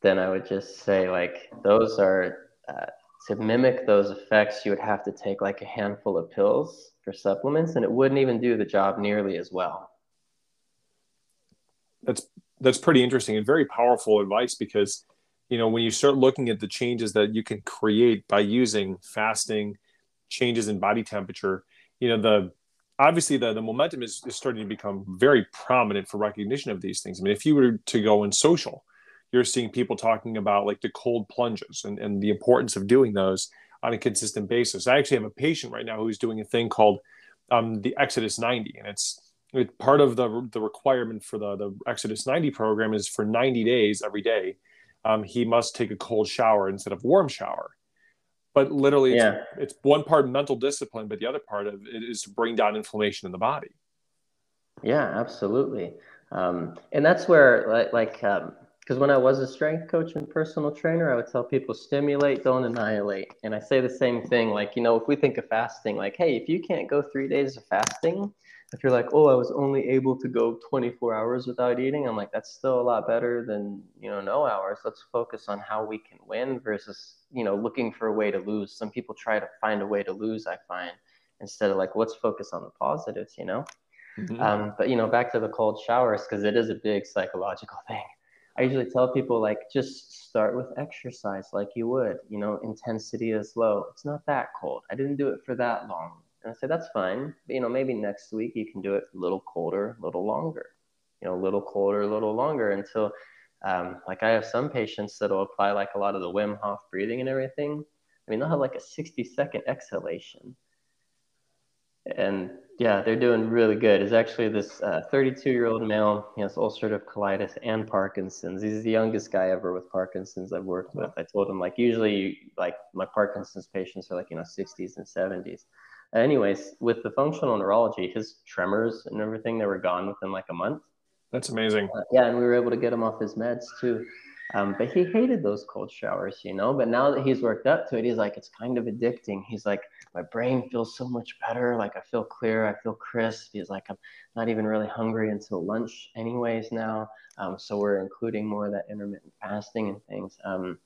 then I would just say like those are uh, to mimic those effects, you would have to take like a handful of pills for supplements, and it wouldn't even do the job nearly as well. That's that's pretty interesting and very powerful advice because you know when you start looking at the changes that you can create by using fasting, changes in body temperature, you know the obviously the, the momentum is, is starting to become very prominent for recognition of these things. I mean, if you were to go in social, you're seeing people talking about like the cold plunges and, and the importance of doing those on a consistent basis. I actually have a patient right now who's doing a thing called um, the Exodus 90, and it's it, part of the the requirement for the the Exodus 90 program is for 90 days every day, um, he must take a cold shower instead of warm shower. But literally, yeah. it's, it's one part mental discipline, but the other part of it is to bring down inflammation in the body. Yeah, absolutely. Um, and that's where like, like um, because when I was a strength coach and personal trainer, I would tell people stimulate, don't annihilate. And I say the same thing. Like, you know, if we think of fasting, like, hey, if you can't go three days of fasting, if you're like, oh, I was only able to go 24 hours without eating, I'm like, that's still a lot better than, you know, no hours. Let's focus on how we can win versus, you know, looking for a way to lose. Some people try to find a way to lose, I find, instead of like, let's focus on the positives, you know? Mm-hmm. Um, but, you know, back to the cold showers, because it is a big psychological thing. I usually tell people like just start with exercise like you would. You know, intensity is low. It's not that cold. I didn't do it for that long. And I say that's fine. But, you know, maybe next week you can do it a little colder, a little longer. You know, a little colder, a little longer until um, like I have some patients that'll apply like a lot of the Wim Hof breathing and everything. I mean, they'll have like a 60 second exhalation. And yeah, they're doing really good. Is actually this 32 uh, year old male. He has ulcerative colitis and Parkinson's. He's the youngest guy ever with Parkinson's I've worked with. I told him like usually like my Parkinson's patients are like you know 60s and 70s. Anyways, with the functional neurology, his tremors and everything they were gone within like a month. That's amazing. Uh, yeah, and we were able to get him off his meds too. Um, but he hated those cold showers, you know. But now that he's worked up to it, he's like, it's kind of addicting. He's like, my brain feels so much better. Like I feel clear, I feel crisp. He's like, I'm not even really hungry until lunch, anyways. Now, um, so we're including more of that intermittent fasting and things. Um,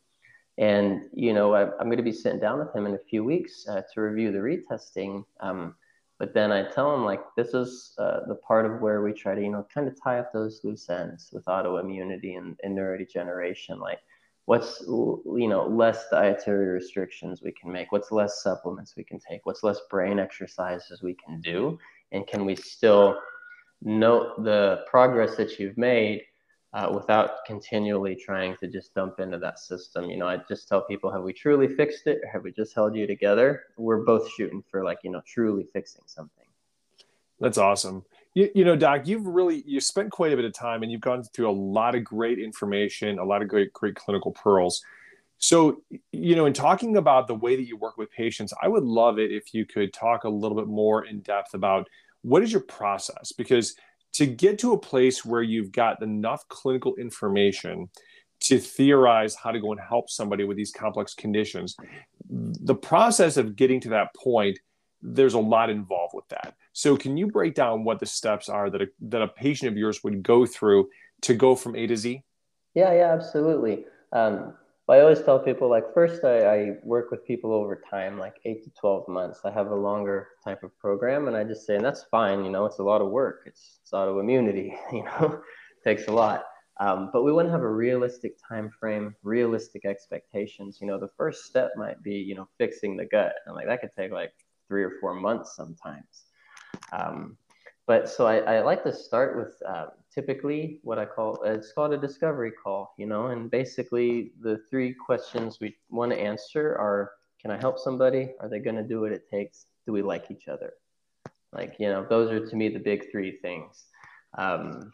and you know, I, am going to be sitting down with him in a few weeks uh, to review the retesting. Um, but then I tell him like this is uh, the part of where we try to you know kind of tie up those loose ends with autoimmunity and, and neurodegeneration. Like what's you know less dietary restrictions we can make, what's less supplements we can take, what's less brain exercises we can do, and can we still note the progress that you've made uh, without continually trying to just dump into that system. You know, I just tell people, have we truly fixed it or have we just held you together? We're both shooting for like, you know, truly fixing something. That's awesome. You, you know, Doc, you've really you spent quite a bit of time and you've gone through a lot of great information, a lot of great, great clinical pearls. So, you know, in talking about the way that you work with patients, I would love it if you could talk a little bit more in depth about what is your process because to get to a place where you've got enough clinical information to theorize how to go and help somebody with these complex conditions the process of getting to that point there's a lot involved with that so can you break down what the steps are that a, that a patient of yours would go through to go from a to z yeah yeah absolutely um, I always tell people like first I, I, work with people over time, like eight to twelve months. I have a longer type of program, and I just say, and that's fine. You know, it's a lot of work. It's, it's autoimmunity. You know, takes a lot. Um, but we want to have a realistic time frame, realistic expectations. You know, the first step might be you know fixing the gut, and like that could take like three or four months sometimes. Um, but so I, I like to start with um, typically what I call it's called a discovery call, you know, and basically the three questions we want to answer are can I help somebody? Are they going to do what it takes? Do we like each other? Like, you know, those are to me the big three things. Um,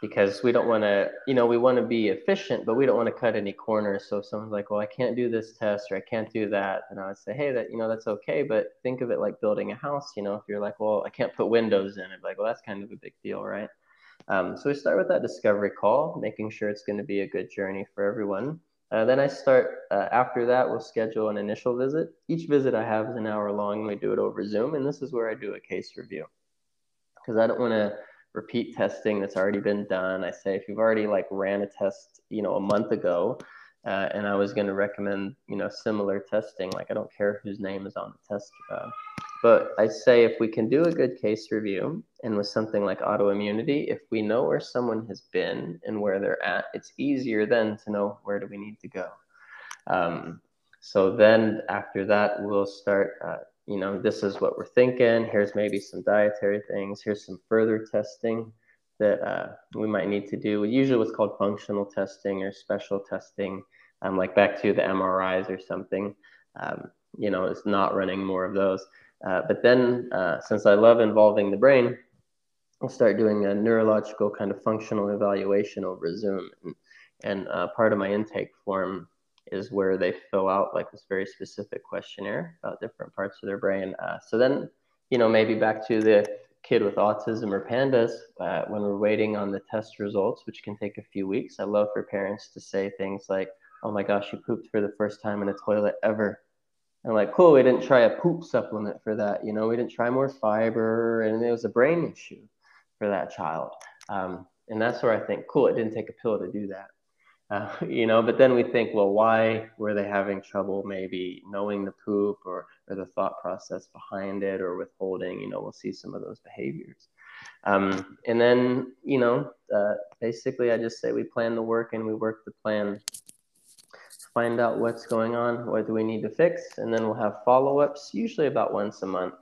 because we don't want to, you know, we want to be efficient, but we don't want to cut any corners. So if someone's like, well, I can't do this test or I can't do that, and I would say, hey, that, you know, that's okay. But think of it like building a house, you know, if you're like, well, I can't put windows in it, like, well, that's kind of a big deal, right? Um, so we start with that discovery call, making sure it's going to be a good journey for everyone. Uh, then I start, uh, after that, we'll schedule an initial visit. Each visit I have is an hour long. We do it over Zoom. And this is where I do a case review because I don't want to repeat testing that's already been done. I say, if you've already like ran a test, you know, a month ago, uh, and I was going to recommend, you know, similar testing, like I don't care whose name is on the test uh, but I say if we can do a good case review and with something like autoimmunity, if we know where someone has been and where they're at, it's easier then to know where do we need to go. Um, so then after that, we'll start, uh, you know, this is what we're thinking. Here's maybe some dietary things. Here's some further testing that uh, we might need to do. Usually what's called functional testing or special testing, um, like back to the MRIs or something. Um, you know, it's not running more of those. Uh, but then, uh, since I love involving the brain, I'll start doing a neurological kind of functional evaluation over Zoom. And, and uh, part of my intake form is where they fill out like this very specific questionnaire about different parts of their brain. Uh, so then, you know, maybe back to the kid with autism or pandas, uh, when we're waiting on the test results, which can take a few weeks, I love for parents to say things like, oh my gosh, you pooped for the first time in a toilet ever and like, cool, we didn't try a poop supplement for that. You know, we didn't try more fiber, and it was a brain issue for that child. Um, and that's where I think, cool, it didn't take a pill to do that. You know, but then we think, well, why were they having trouble maybe knowing the poop or, or the thought process behind it or withholding? You know, we'll see some of those behaviors. Um, and then, you know, uh, basically, I just say we plan the work and we work the plan find out what's going on, what do we need to fix, and then we'll have follow ups, usually about once a month,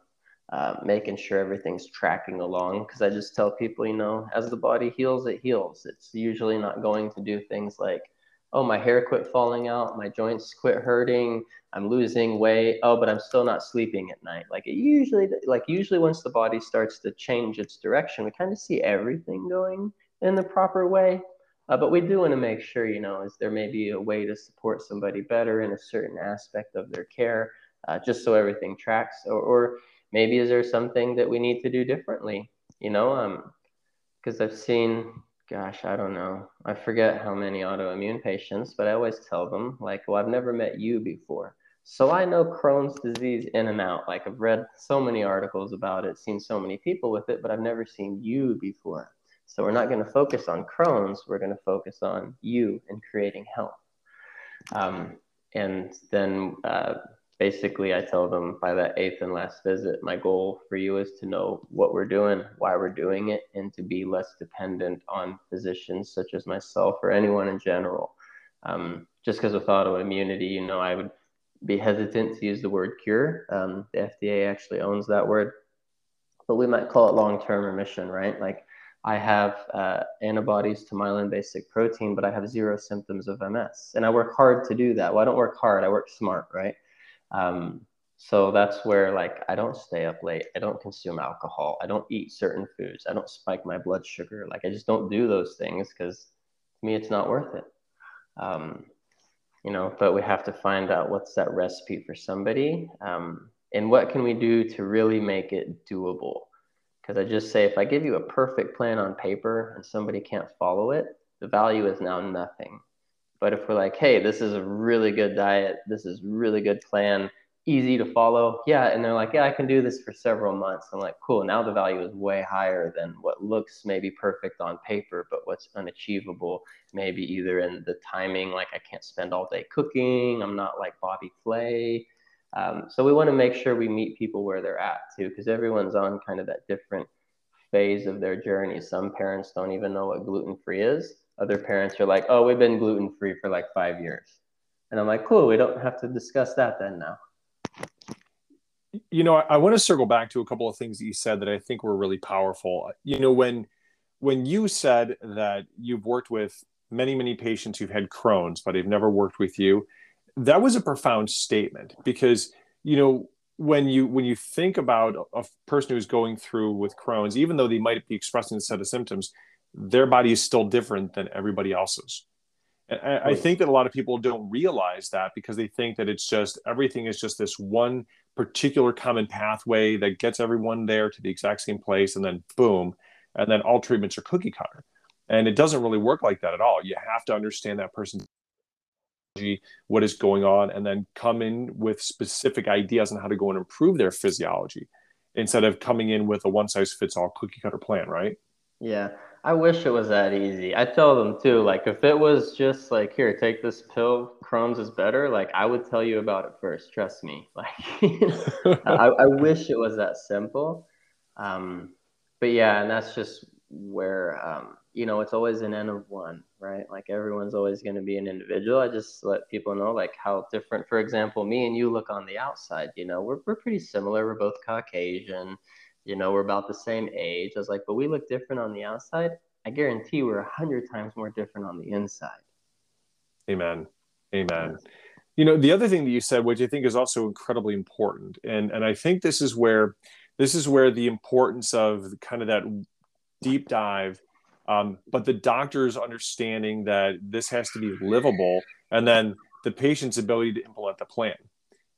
uh, making sure everything's tracking along. Because I just tell people, you know, as the body heals, it heals. It's usually not going to do things like, oh, my hair quit falling out, my joints quit hurting, I'm losing weight. Oh, but I'm still not sleeping at night. Like it usually, like usually, once the body starts to change its direction, we kind of see everything going in the proper way. Uh, but we do want to make sure, you know, is there maybe a way to support somebody better in a certain aspect of their care, uh, just so everything tracks, or, or maybe is there something that we need to do differently, you know? Um, because I've seen, gosh, I don't know, I forget how many autoimmune patients, but I always tell them, like, well, I've never met you before. So I know Crohn's disease in and out. Like I've read so many articles about it, seen so many people with it, but I've never seen you before. So we're not going to focus on Crohn's, we're going to focus on you and creating health. Um, and then uh, basically, I tell them by that eighth and last visit, my goal for you is to know what we're doing, why we're doing it, and to be less dependent on physicians such as myself or anyone in general. Um, just because with autoimmunity, you know, I would be hesitant to use the word cure. Um, the FDA actually owns that word, but we might call it long term remission, right? Like I have uh, antibodies to myelin basic protein, but I have zero symptoms of MS. And I work hard to do that. Well, I don't work hard, I work smart, right? Um, so that's where like I don't stay up late. I don't consume alcohol. I don't eat certain foods. I don't spike my blood sugar. Like I just don't do those things because to me it's not worth it. Um, you know, but we have to find out what's that recipe for somebody, um, and what can we do to really make it doable. Because I just say if I give you a perfect plan on paper and somebody can't follow it, the value is now nothing. But if we're like, hey, this is a really good diet, this is really good plan easy to follow. Yeah. And they're like, yeah, I can do this for several months. I'm like, cool. Now the value is way higher than what looks maybe perfect on paper, but what's unachievable, maybe either in the timing, like I can't spend all day cooking. I'm not like Bobby Flay. Um, so we want to make sure we meet people where they're at too, because everyone's on kind of that different phase of their journey. Some parents don't even know what gluten free is. Other parents are like, oh, we've been gluten free for like five years. And I'm like, cool, we don't have to discuss that then now you know, I, I want to circle back to a couple of things that you said that I think were really powerful. You know, when when you said that you've worked with many many patients who've had Crohn's, but they've never worked with you, that was a profound statement because you know when you when you think about a person who's going through with Crohn's, even though they might be expressing a set of symptoms, their body is still different than everybody else's. And I, I think that a lot of people don't realize that because they think that it's just everything is just this one particular common pathway that gets everyone there to the exact same place and then boom and then all treatments are cookie cutter. And it doesn't really work like that at all. You have to understand that person's what is going on and then come in with specific ideas on how to go and improve their physiology instead of coming in with a one size fits all cookie cutter plan right? Yeah I wish it was that easy. I tell them too, like if it was just like here, take this pill, Crohn's is better. Like I would tell you about it first. Trust me. Like I, I, wish it was that simple. Um, but yeah, and that's just where um, you know it's always an n of one, right? Like everyone's always going to be an individual. I just let people know like how different. For example, me and you look on the outside. You know, we're we're pretty similar. We're both Caucasian you know, we're about the same age. I was like, but we look different on the outside. I guarantee we're a hundred times more different on the inside. Amen. Amen. You know, the other thing that you said, which I think is also incredibly important, and and I think this is where this is where the importance of kind of that deep dive, um, but the doctor's understanding that this has to be livable, and then the patient's ability to implement the plan,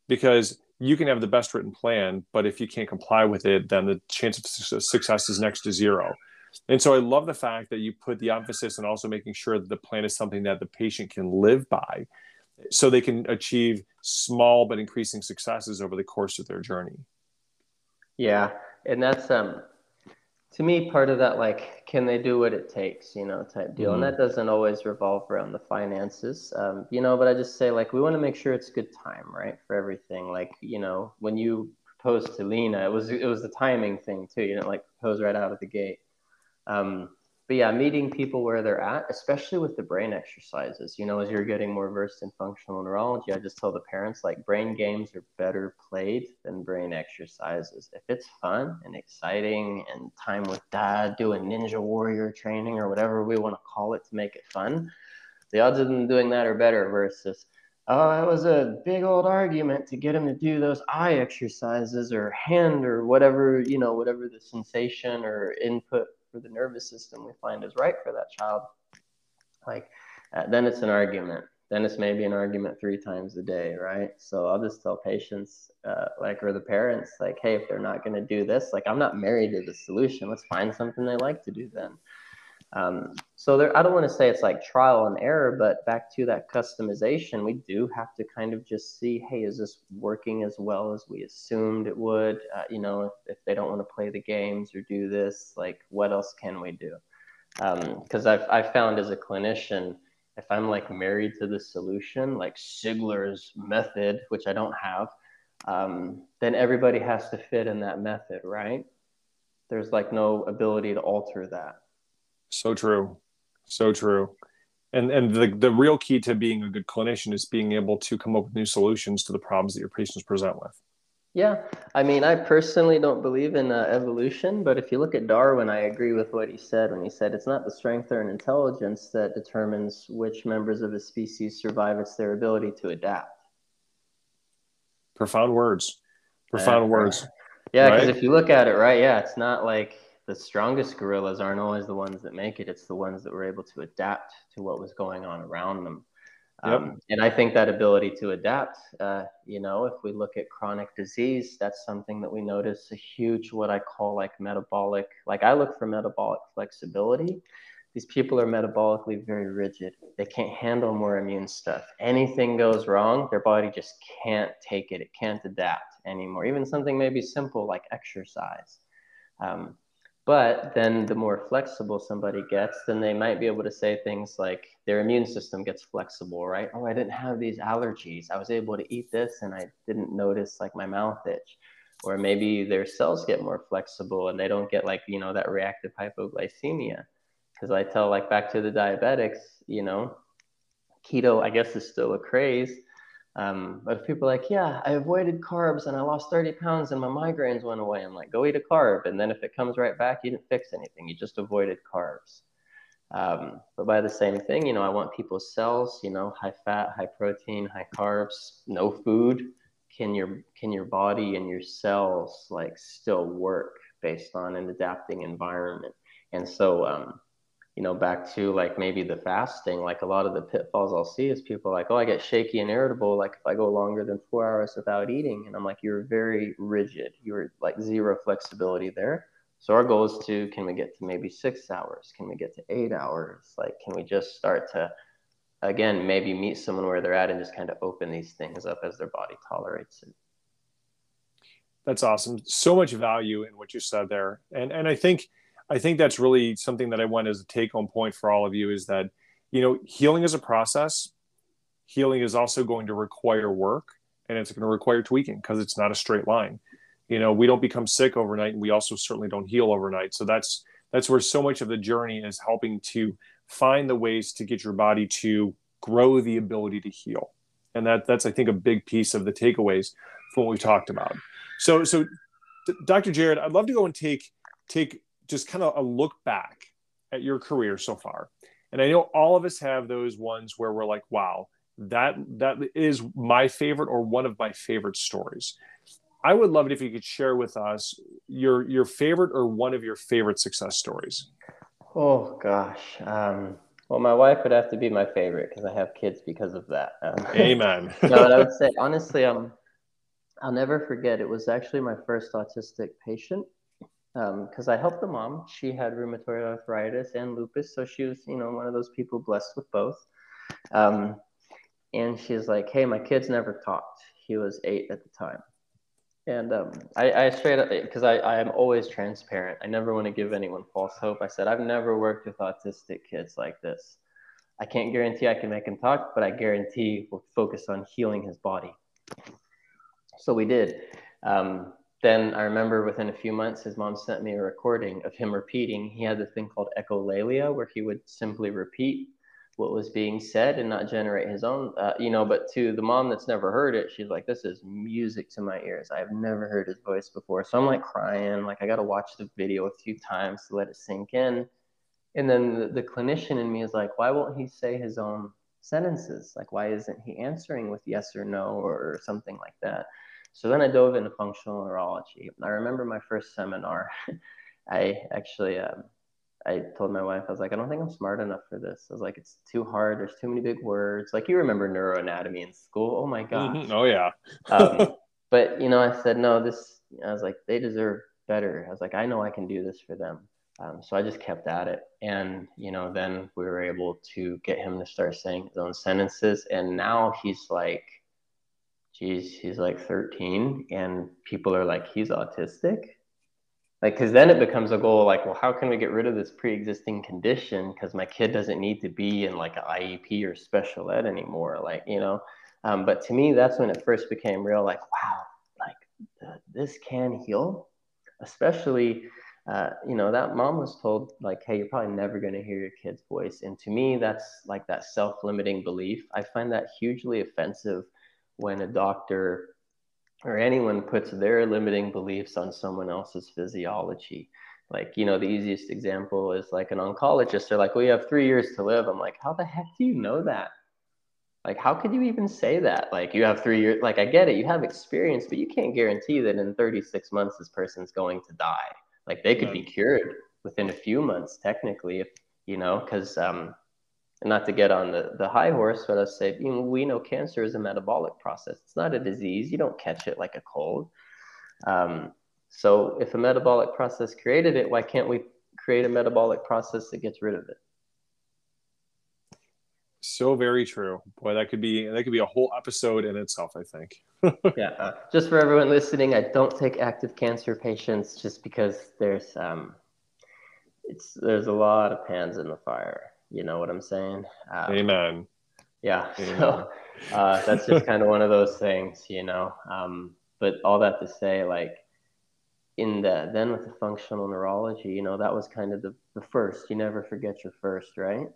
because you can have the best written plan, but if you can't comply with it, then the chance of success is next to zero. And so I love the fact that you put the emphasis on also making sure that the plan is something that the patient can live by so they can achieve small but increasing successes over the course of their journey. Yeah. And that's um to me part of that like can they do what it takes you know type deal. Mm-hmm. and that doesn't always revolve around the finances. Um, you know but i just say like we want to make sure it's good time right for everything. Like you know when you proposed to lena it was it was the timing thing too you didn't like propose right out of the gate. Um, but yeah, meeting people where they're at, especially with the brain exercises. You know, as you're getting more versed in functional neurology, I just tell the parents like brain games are better played than brain exercises. If it's fun and exciting and time with dad doing ninja warrior training or whatever we want to call it to make it fun, the odds of them doing that are better versus oh, it was a big old argument to get him to do those eye exercises or hand or whatever, you know, whatever the sensation or input for the nervous system we find is right for that child, like uh, then it's an argument. Then it's maybe an argument three times a day, right? So I'll just tell patients, uh, like, or the parents, like, hey, if they're not going to do this, like, I'm not married to the solution. Let's find something they like to do then. Um, so there, I don't want to say it's like trial and error, but back to that customization, we do have to kind of just see, hey, is this working as well as we assumed it would? Uh, you know, if, if they don't want to play the games or do this, like, what else can we do? Because um, I've, I've found as a clinician, if I'm like married to the solution, like Seigler's method, which I don't have, um, then everybody has to fit in that method, right? There's like no ability to alter that. So true. So true. And and the the real key to being a good clinician is being able to come up with new solutions to the problems that your patients present with. Yeah, I mean, I personally don't believe in uh, evolution, but if you look at Darwin, I agree with what he said when he said it's not the strength or an intelligence that determines which members of a species survive, it's their ability to adapt. Profound words. Profound Yeah. words. Yeah, because Right. if you look at it, right, yeah, it's not like the strongest gorillas aren't always the ones that make it. It's the ones that were able to adapt to what was going on around them. Yep. Um, and I think that ability to adapt, uh, you know, if we look at chronic disease, that's something that we notice a huge, what I call like metabolic, like I look for metabolic flexibility. These people are metabolically very rigid. They can't handle more immune stuff. Anything goes wrong, their body just can't take it. It can't adapt anymore. Even something maybe simple like exercise. Um, but then the more flexible somebody gets, then they might be able to say things like their immune system gets flexible, right? Oh, I didn't have these allergies. I was able to eat this and I didn't notice like my mouth itch. Or maybe their cells get more flexible and they don't get like, you know, that reactive hypoglycemia. Because I tell like back to the diabetics, you know, keto, I guess, is still a craze. Um, but if people are like, yeah, I avoided carbs and I lost 30 pounds and my migraines went away, I'm like, go eat a carb. And then if it comes right back, you didn't fix anything. You just avoided carbs. Um, but by the same thing, you know, I want people's cells, you know, high fat, high protein, high carbs, no food. Can your can your body and your cells like still work based on an adapting environment? And so um, you know, back to like maybe the fasting, like a lot of the pitfalls I'll see is people like, oh, I get shaky and irritable. Like if I go longer than four hours without eating, and I'm like, you're very rigid. You're like zero flexibility there. So our goal is to, can we get to maybe six hours? Can we get to eight hours? Like, can we just start to, again, maybe meet someone where they're at and just kind of open these things up as their body tolerates it. That's awesome. So much value in what you said there. And and I think I think that's really something that I want as a take home point for all of you is that, you know, healing is a process. Healing is also going to require work and it's going to require tweaking because it's not a straight line. You know, we don't become sick overnight and we also certainly don't heal overnight. So that's that's where so much of the journey is helping to find the ways to get your body to grow the ability to heal. And that that's I think a big piece of the takeaways from what we've talked about. So so Dr. Jared, I'd love to go and take take just kind of a look back at your career so far. And I know all of us have those ones where we're like, wow, that that is my favorite or one of my favorite stories. I would love it if you could share with us your your favorite or one of your favorite success stories. Oh gosh. Um, well, my wife would have to be my favorite because I have kids because of that. Um, Amen. no, and I would say honestly, um, I'll never forget. It was actually my first autistic patient because um, I helped the mom. She had rheumatoid arthritis and lupus, so she was, you know, one of those people blessed with both. Um, and she's like, "Hey, my kid's never talked. He was eight at the time." And um, I, I straight up because I, I am always transparent. I never want to give anyone false hope. I said I've never worked with autistic kids like this. I can't guarantee I can make him talk, but I guarantee we'll focus on healing his body. So we did. Um, then I remember within a few months, his mom sent me a recording of him repeating. He had this thing called echolalia, where he would simply repeat what was being said and not generate his own, uh, you know. But to the mom that's never heard it, she's like, "This is music to my ears. I've never heard his voice before." So I'm like crying, like I got to watch the video a few times to let it sink in. And then the, the clinician in me is like, "Why won't he say his own sentences? Like, why isn't he answering with yes or no or something like that?" So then I dove into functional neurology. I remember my first seminar. I actually, um, I told my wife, I was like, I don't think I'm smart enough for this. I was like, it's too hard. There's too many big words. Like you remember neuroanatomy in school. Oh my god. Mm-hmm. Oh yeah. um, but you know, I said, no, this, I was like, they deserve better. I was like, I know I can do this for them. Um, so I just kept at it. And, you know, then we were able to get him to start saying his own sentences. And now he's like, geez, he's like 13 and people are like, he's autistic. Like, cause then it becomes a goal like, well, how can we get rid of this pre-existing condition? Cause my kid doesn't need to be in like an IEP or special ed anymore. Like, you know, um, but to me, that's when it first became real, like, wow, like th- this can heal, especially, uh, you know, that mom was told like, hey, you're probably never going to hear your kid's voice. And to me, that's like that self-limiting belief. I find that hugely offensive when a doctor or anyone puts their limiting beliefs on someone else's physiology. Like, you know, the easiest example is like an oncologist. They're like, well, you have three years to live. I'm like, how the heck do you know that? Like, how could you even say that? Like, you have three years. Like, I get it. You have experience, but you can't guarantee that in 36 months this person's going to die. Like, they could be cured within a few months, technically, if you know, because um, not to get on the, the high horse, but I say, you know, we know cancer is a metabolic process. It's not a disease. You don't catch it like a cold. Um, so if a metabolic process created it, why can't we create a metabolic process that gets rid of it? So very true. Boy, that could be that could be a whole episode in itself. I think. yeah. Uh, just for everyone listening, I don't take active cancer patients just because there's um, it's there's a lot of pans in the fire. You know what I'm saying? Um, Amen. Yeah. Amen. So uh, that's just kind of one of those things, you know. Um, but all that to say, like in the then with the functional neurology, you know, that was kind of the, the first. You never forget your first, right?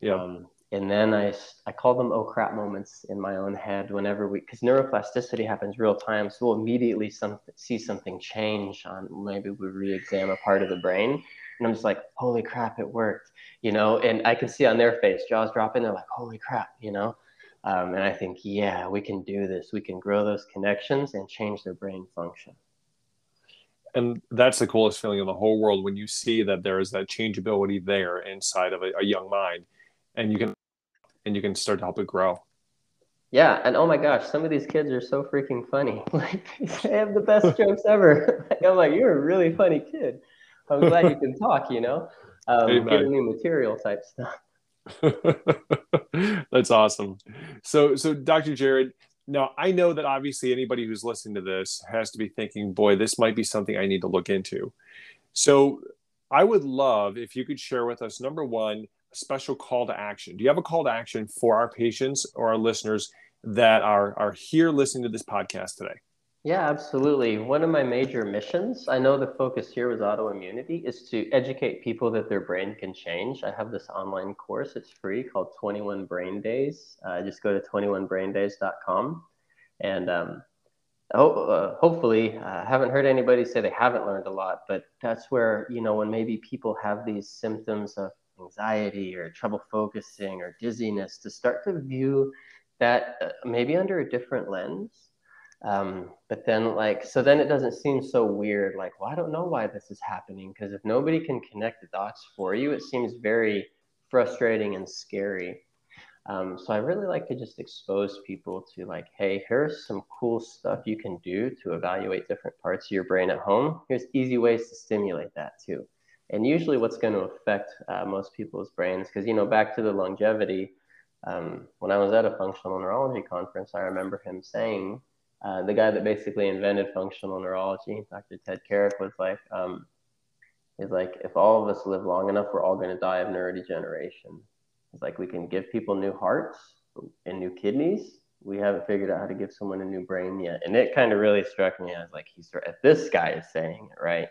Yeah. Um, and then I, I call them oh crap moments in my own head whenever we because neuroplasticity happens real time so we'll immediately some, see something change on maybe we re-examine a part of the brain and I'm just like, holy crap, it worked, you know. And I can see on their face, jaws dropping. They're like, holy crap, you know. Um, and I think, yeah, we can do this. We can grow those connections and change their brain function. And that's the coolest feeling in the whole world when you see that there is that changeability there inside of a, a young mind, and you can and you can start to help it grow. Yeah, and oh my gosh, some of these kids are so freaking funny. Like they have the best jokes ever. Like, I'm like, you're a really funny kid. I'm glad you can talk, you know, um, giving me material type stuff. That's awesome. So, so Dr. Jared, now I know that obviously anybody who's listening to this has to be thinking, boy, this might be something I need to look into. So, I would love if you could share with us number one, special call to action. Do you have a call to action for our patients or our listeners that are are here listening to this podcast today? Yeah, absolutely. One of my major missions, I know the focus here was autoimmunity, is to educate people that their brain can change. I have this online course, it's free called 21 Brain Days. Uh, just go to 21braindays.com. And um, ho- uh, hopefully, uh, I haven't heard anybody say they haven't learned a lot, but that's where, you know, when maybe people have these symptoms of anxiety or trouble focusing or dizziness, to start to view that uh, maybe under a different lens. Um, but then like so then it doesn't seem so weird like well i don't know why this is happening because if nobody can connect the dots for you it seems very frustrating and scary. Um, so i really like to just expose people to like hey here's some cool stuff you can do to evaluate different parts of your brain at home. Here's easy ways to stimulate that too and usually what's going to affect uh, most people's brains because you know back to the longevity um, when i was at a functional neurology conference i remember him saying uh, the guy that basically invented functional neurology, Dr. Ted Carrick, was like, um, is like, if all of us live long enough, we're all going to die of neurodegeneration. It's like we can give people new hearts and new kidneys. We haven't figured out how to give someone a new brain yet. And it kind of really struck me. as like, he's this guy is saying it, right?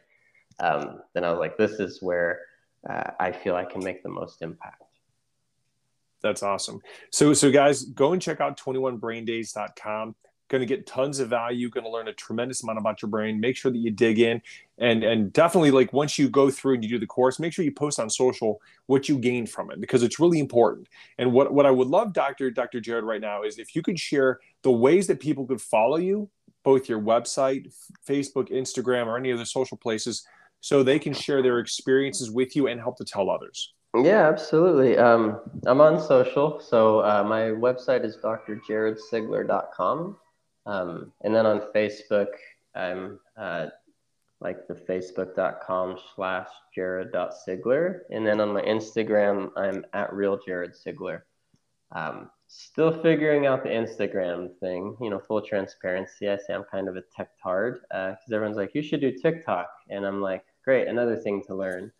Um, then I was like, this is where uh, I feel I can make the most impact. That's awesome. So, so guys, go and check out 21braindays.com going to get tons of value. Going to learn a tremendous amount about your brain. Make sure that you dig in. And and definitely like once you go through and you do the course make sure you post on social what you gained from it because it's really important. And what what i would love dr dr jared right now is if you could share the ways that people could follow you both your website facebook instagram or any other social places so they can share their experiences with you and help to tell others yeah, absolutely. Um, I'm on social. So uh, my website is drjaredseigler.com. Um, and then on Facebook, I'm uh, like the facebook.com slash jared.seigler. And then on my Instagram, I'm at real jared seigler. Um, still figuring out the Instagram thing, you know, full transparency. I say I'm kind of a tech tard because uh, everyone's like, you should do TikTok. And I'm like, great, another thing to learn.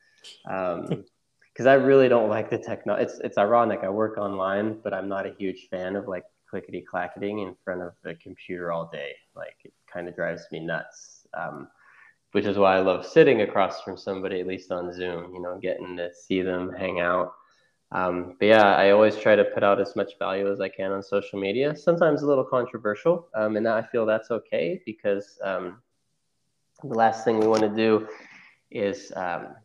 Um, because I really don't like the technology. It's it's ironic. I work online, but I'm not a huge fan of like clickety clacketing in front of a computer all day. Like it kind of drives me nuts. Um, which is why I love sitting across from somebody, at least on Zoom. You know, getting to see them, hang out. Um, but yeah, I always try to put out as much value as I can on social media. Sometimes a little controversial, um, and I feel that's okay because um, the last thing we want to do is um,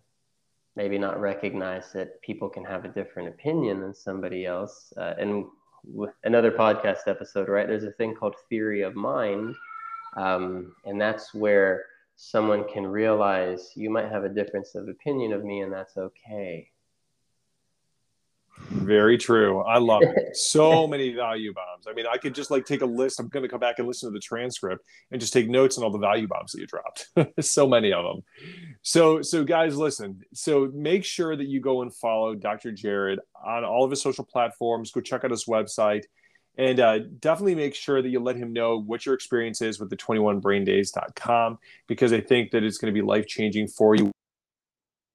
maybe not recognize that people can have a different opinion than somebody else. Uh, and another podcast episode, right? There's a thing called theory of mind, um, and that's where someone can realize you might have a difference of opinion of me, and that's okay. Very true. I love it. So many value bombs. I mean, I could just like take a list. I'm going to come back and listen to the transcript and just take notes on all the value bombs that you dropped. so many of them. So, so guys, listen. So make sure that you go and follow Dr. Jared on all of his social platforms. Go check out his website and uh, definitely make sure that you let him know what your experience is with the 21braindays.com because I think that it's going to be life changing for you.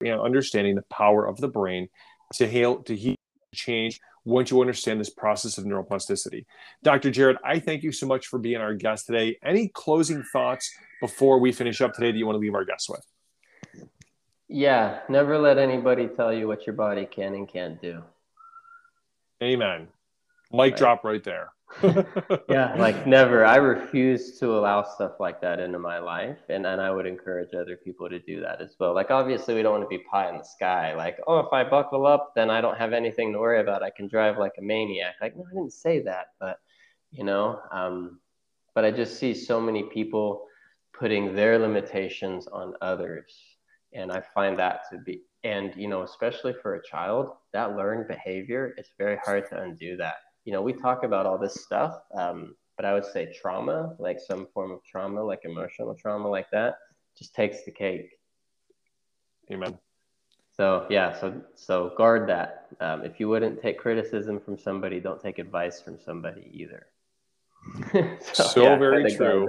You know, understanding the power of the brain to heal to heal change once you understand this process of neuroplasticity. Dr. Jared, I thank you so much for being our guest today. Any closing thoughts before we finish up today that you want to leave our guests with? Yeah, never let anybody tell you what your body can and can't do. Amen. Mic right. drop right there. yeah, like never. I refuse to allow stuff like that into my life. And, and I would encourage other people to do that as well. Like, obviously, we don't want to be pie in the sky. Like, oh, if I buckle up, then I don't have anything to worry about. I can drive like a maniac. Like, no, I didn't say that. But, you know, um, but I just see so many people putting their limitations on others. And I find that to be, and, you know, especially for a child, that learned behavior, it's very hard to undo that you know, we talk about all this stuff, um, but I would say trauma, like some form of trauma, like emotional trauma, like that, just takes the cake. Amen. So yeah, so so guard that. Um, if you wouldn't take criticism from somebody, don't take advice from somebody either. so, so yeah, very true.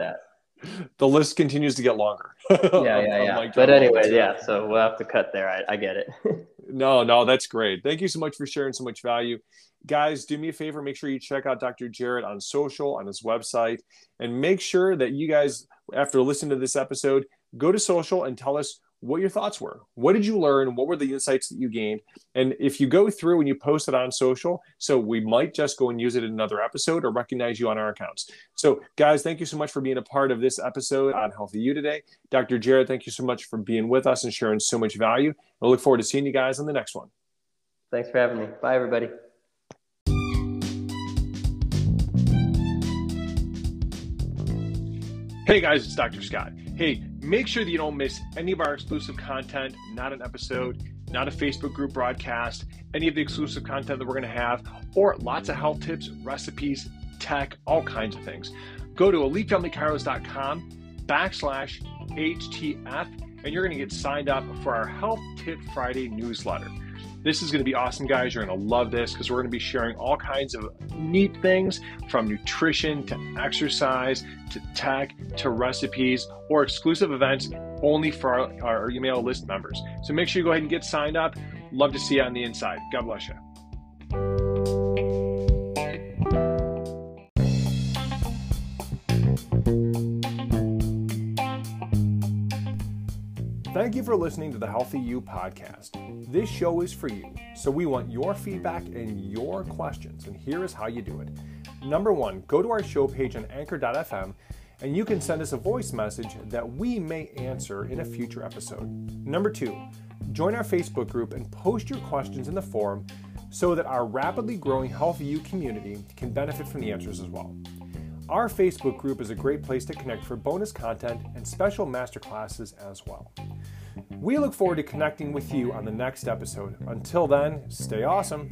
The list continues to get longer. yeah, yeah, yeah. But anyway, yeah. So we'll have to cut there. I, I get it. no, no, that's great. Thank you so much for sharing so much value guys, do me a favor, make sure you check out Dr. Jared on social, on his website, and make sure that you guys, after listening to this episode, go to social and tell us what your thoughts were. What did you learn? What were the insights that you gained? And if you go through and you post it on social, so we might just go and use it in another episode or recognize you on our accounts. So, guys, thank you so much for being a part of this episode on Healthy You today. Dr. Jared, thank you so much for being with us and sharing so much value. I look forward to seeing you guys on the next one. Thanks for having me. Bye, everybody. Hey guys, it's Dr. Scott. Hey, make sure that you don't miss any of our exclusive content, not an episode, not a Facebook group broadcast, any of the exclusive content that we're going to have, or lots of health tips, recipes, tech, all kinds of things. Go to elitefamilychiros.com backslash HTF and you're going to get signed up for our Health Tip Friday newsletter. This is going to be awesome, guys. You're going to love this because we're going to be sharing all kinds of neat things from nutrition to exercise to tech to recipes or exclusive events only for our, our email list members. So make sure you go ahead and get signed up. Love to see you on the inside. God bless you. Thank you for listening to the Healthy You podcast. This show is for you, so we want your feedback and your questions, and here is how you do it. Number one, go to our show page on anchor.fm and you can send us a voice message that we may answer in a future episode. Number two, join our Facebook group and post your questions in the forum so that our rapidly growing Healthy You community can benefit from the answers as well. Our Facebook group is a great place to connect for bonus content and special masterclasses as well. We look forward to connecting with you on the next episode. Until then, stay awesome.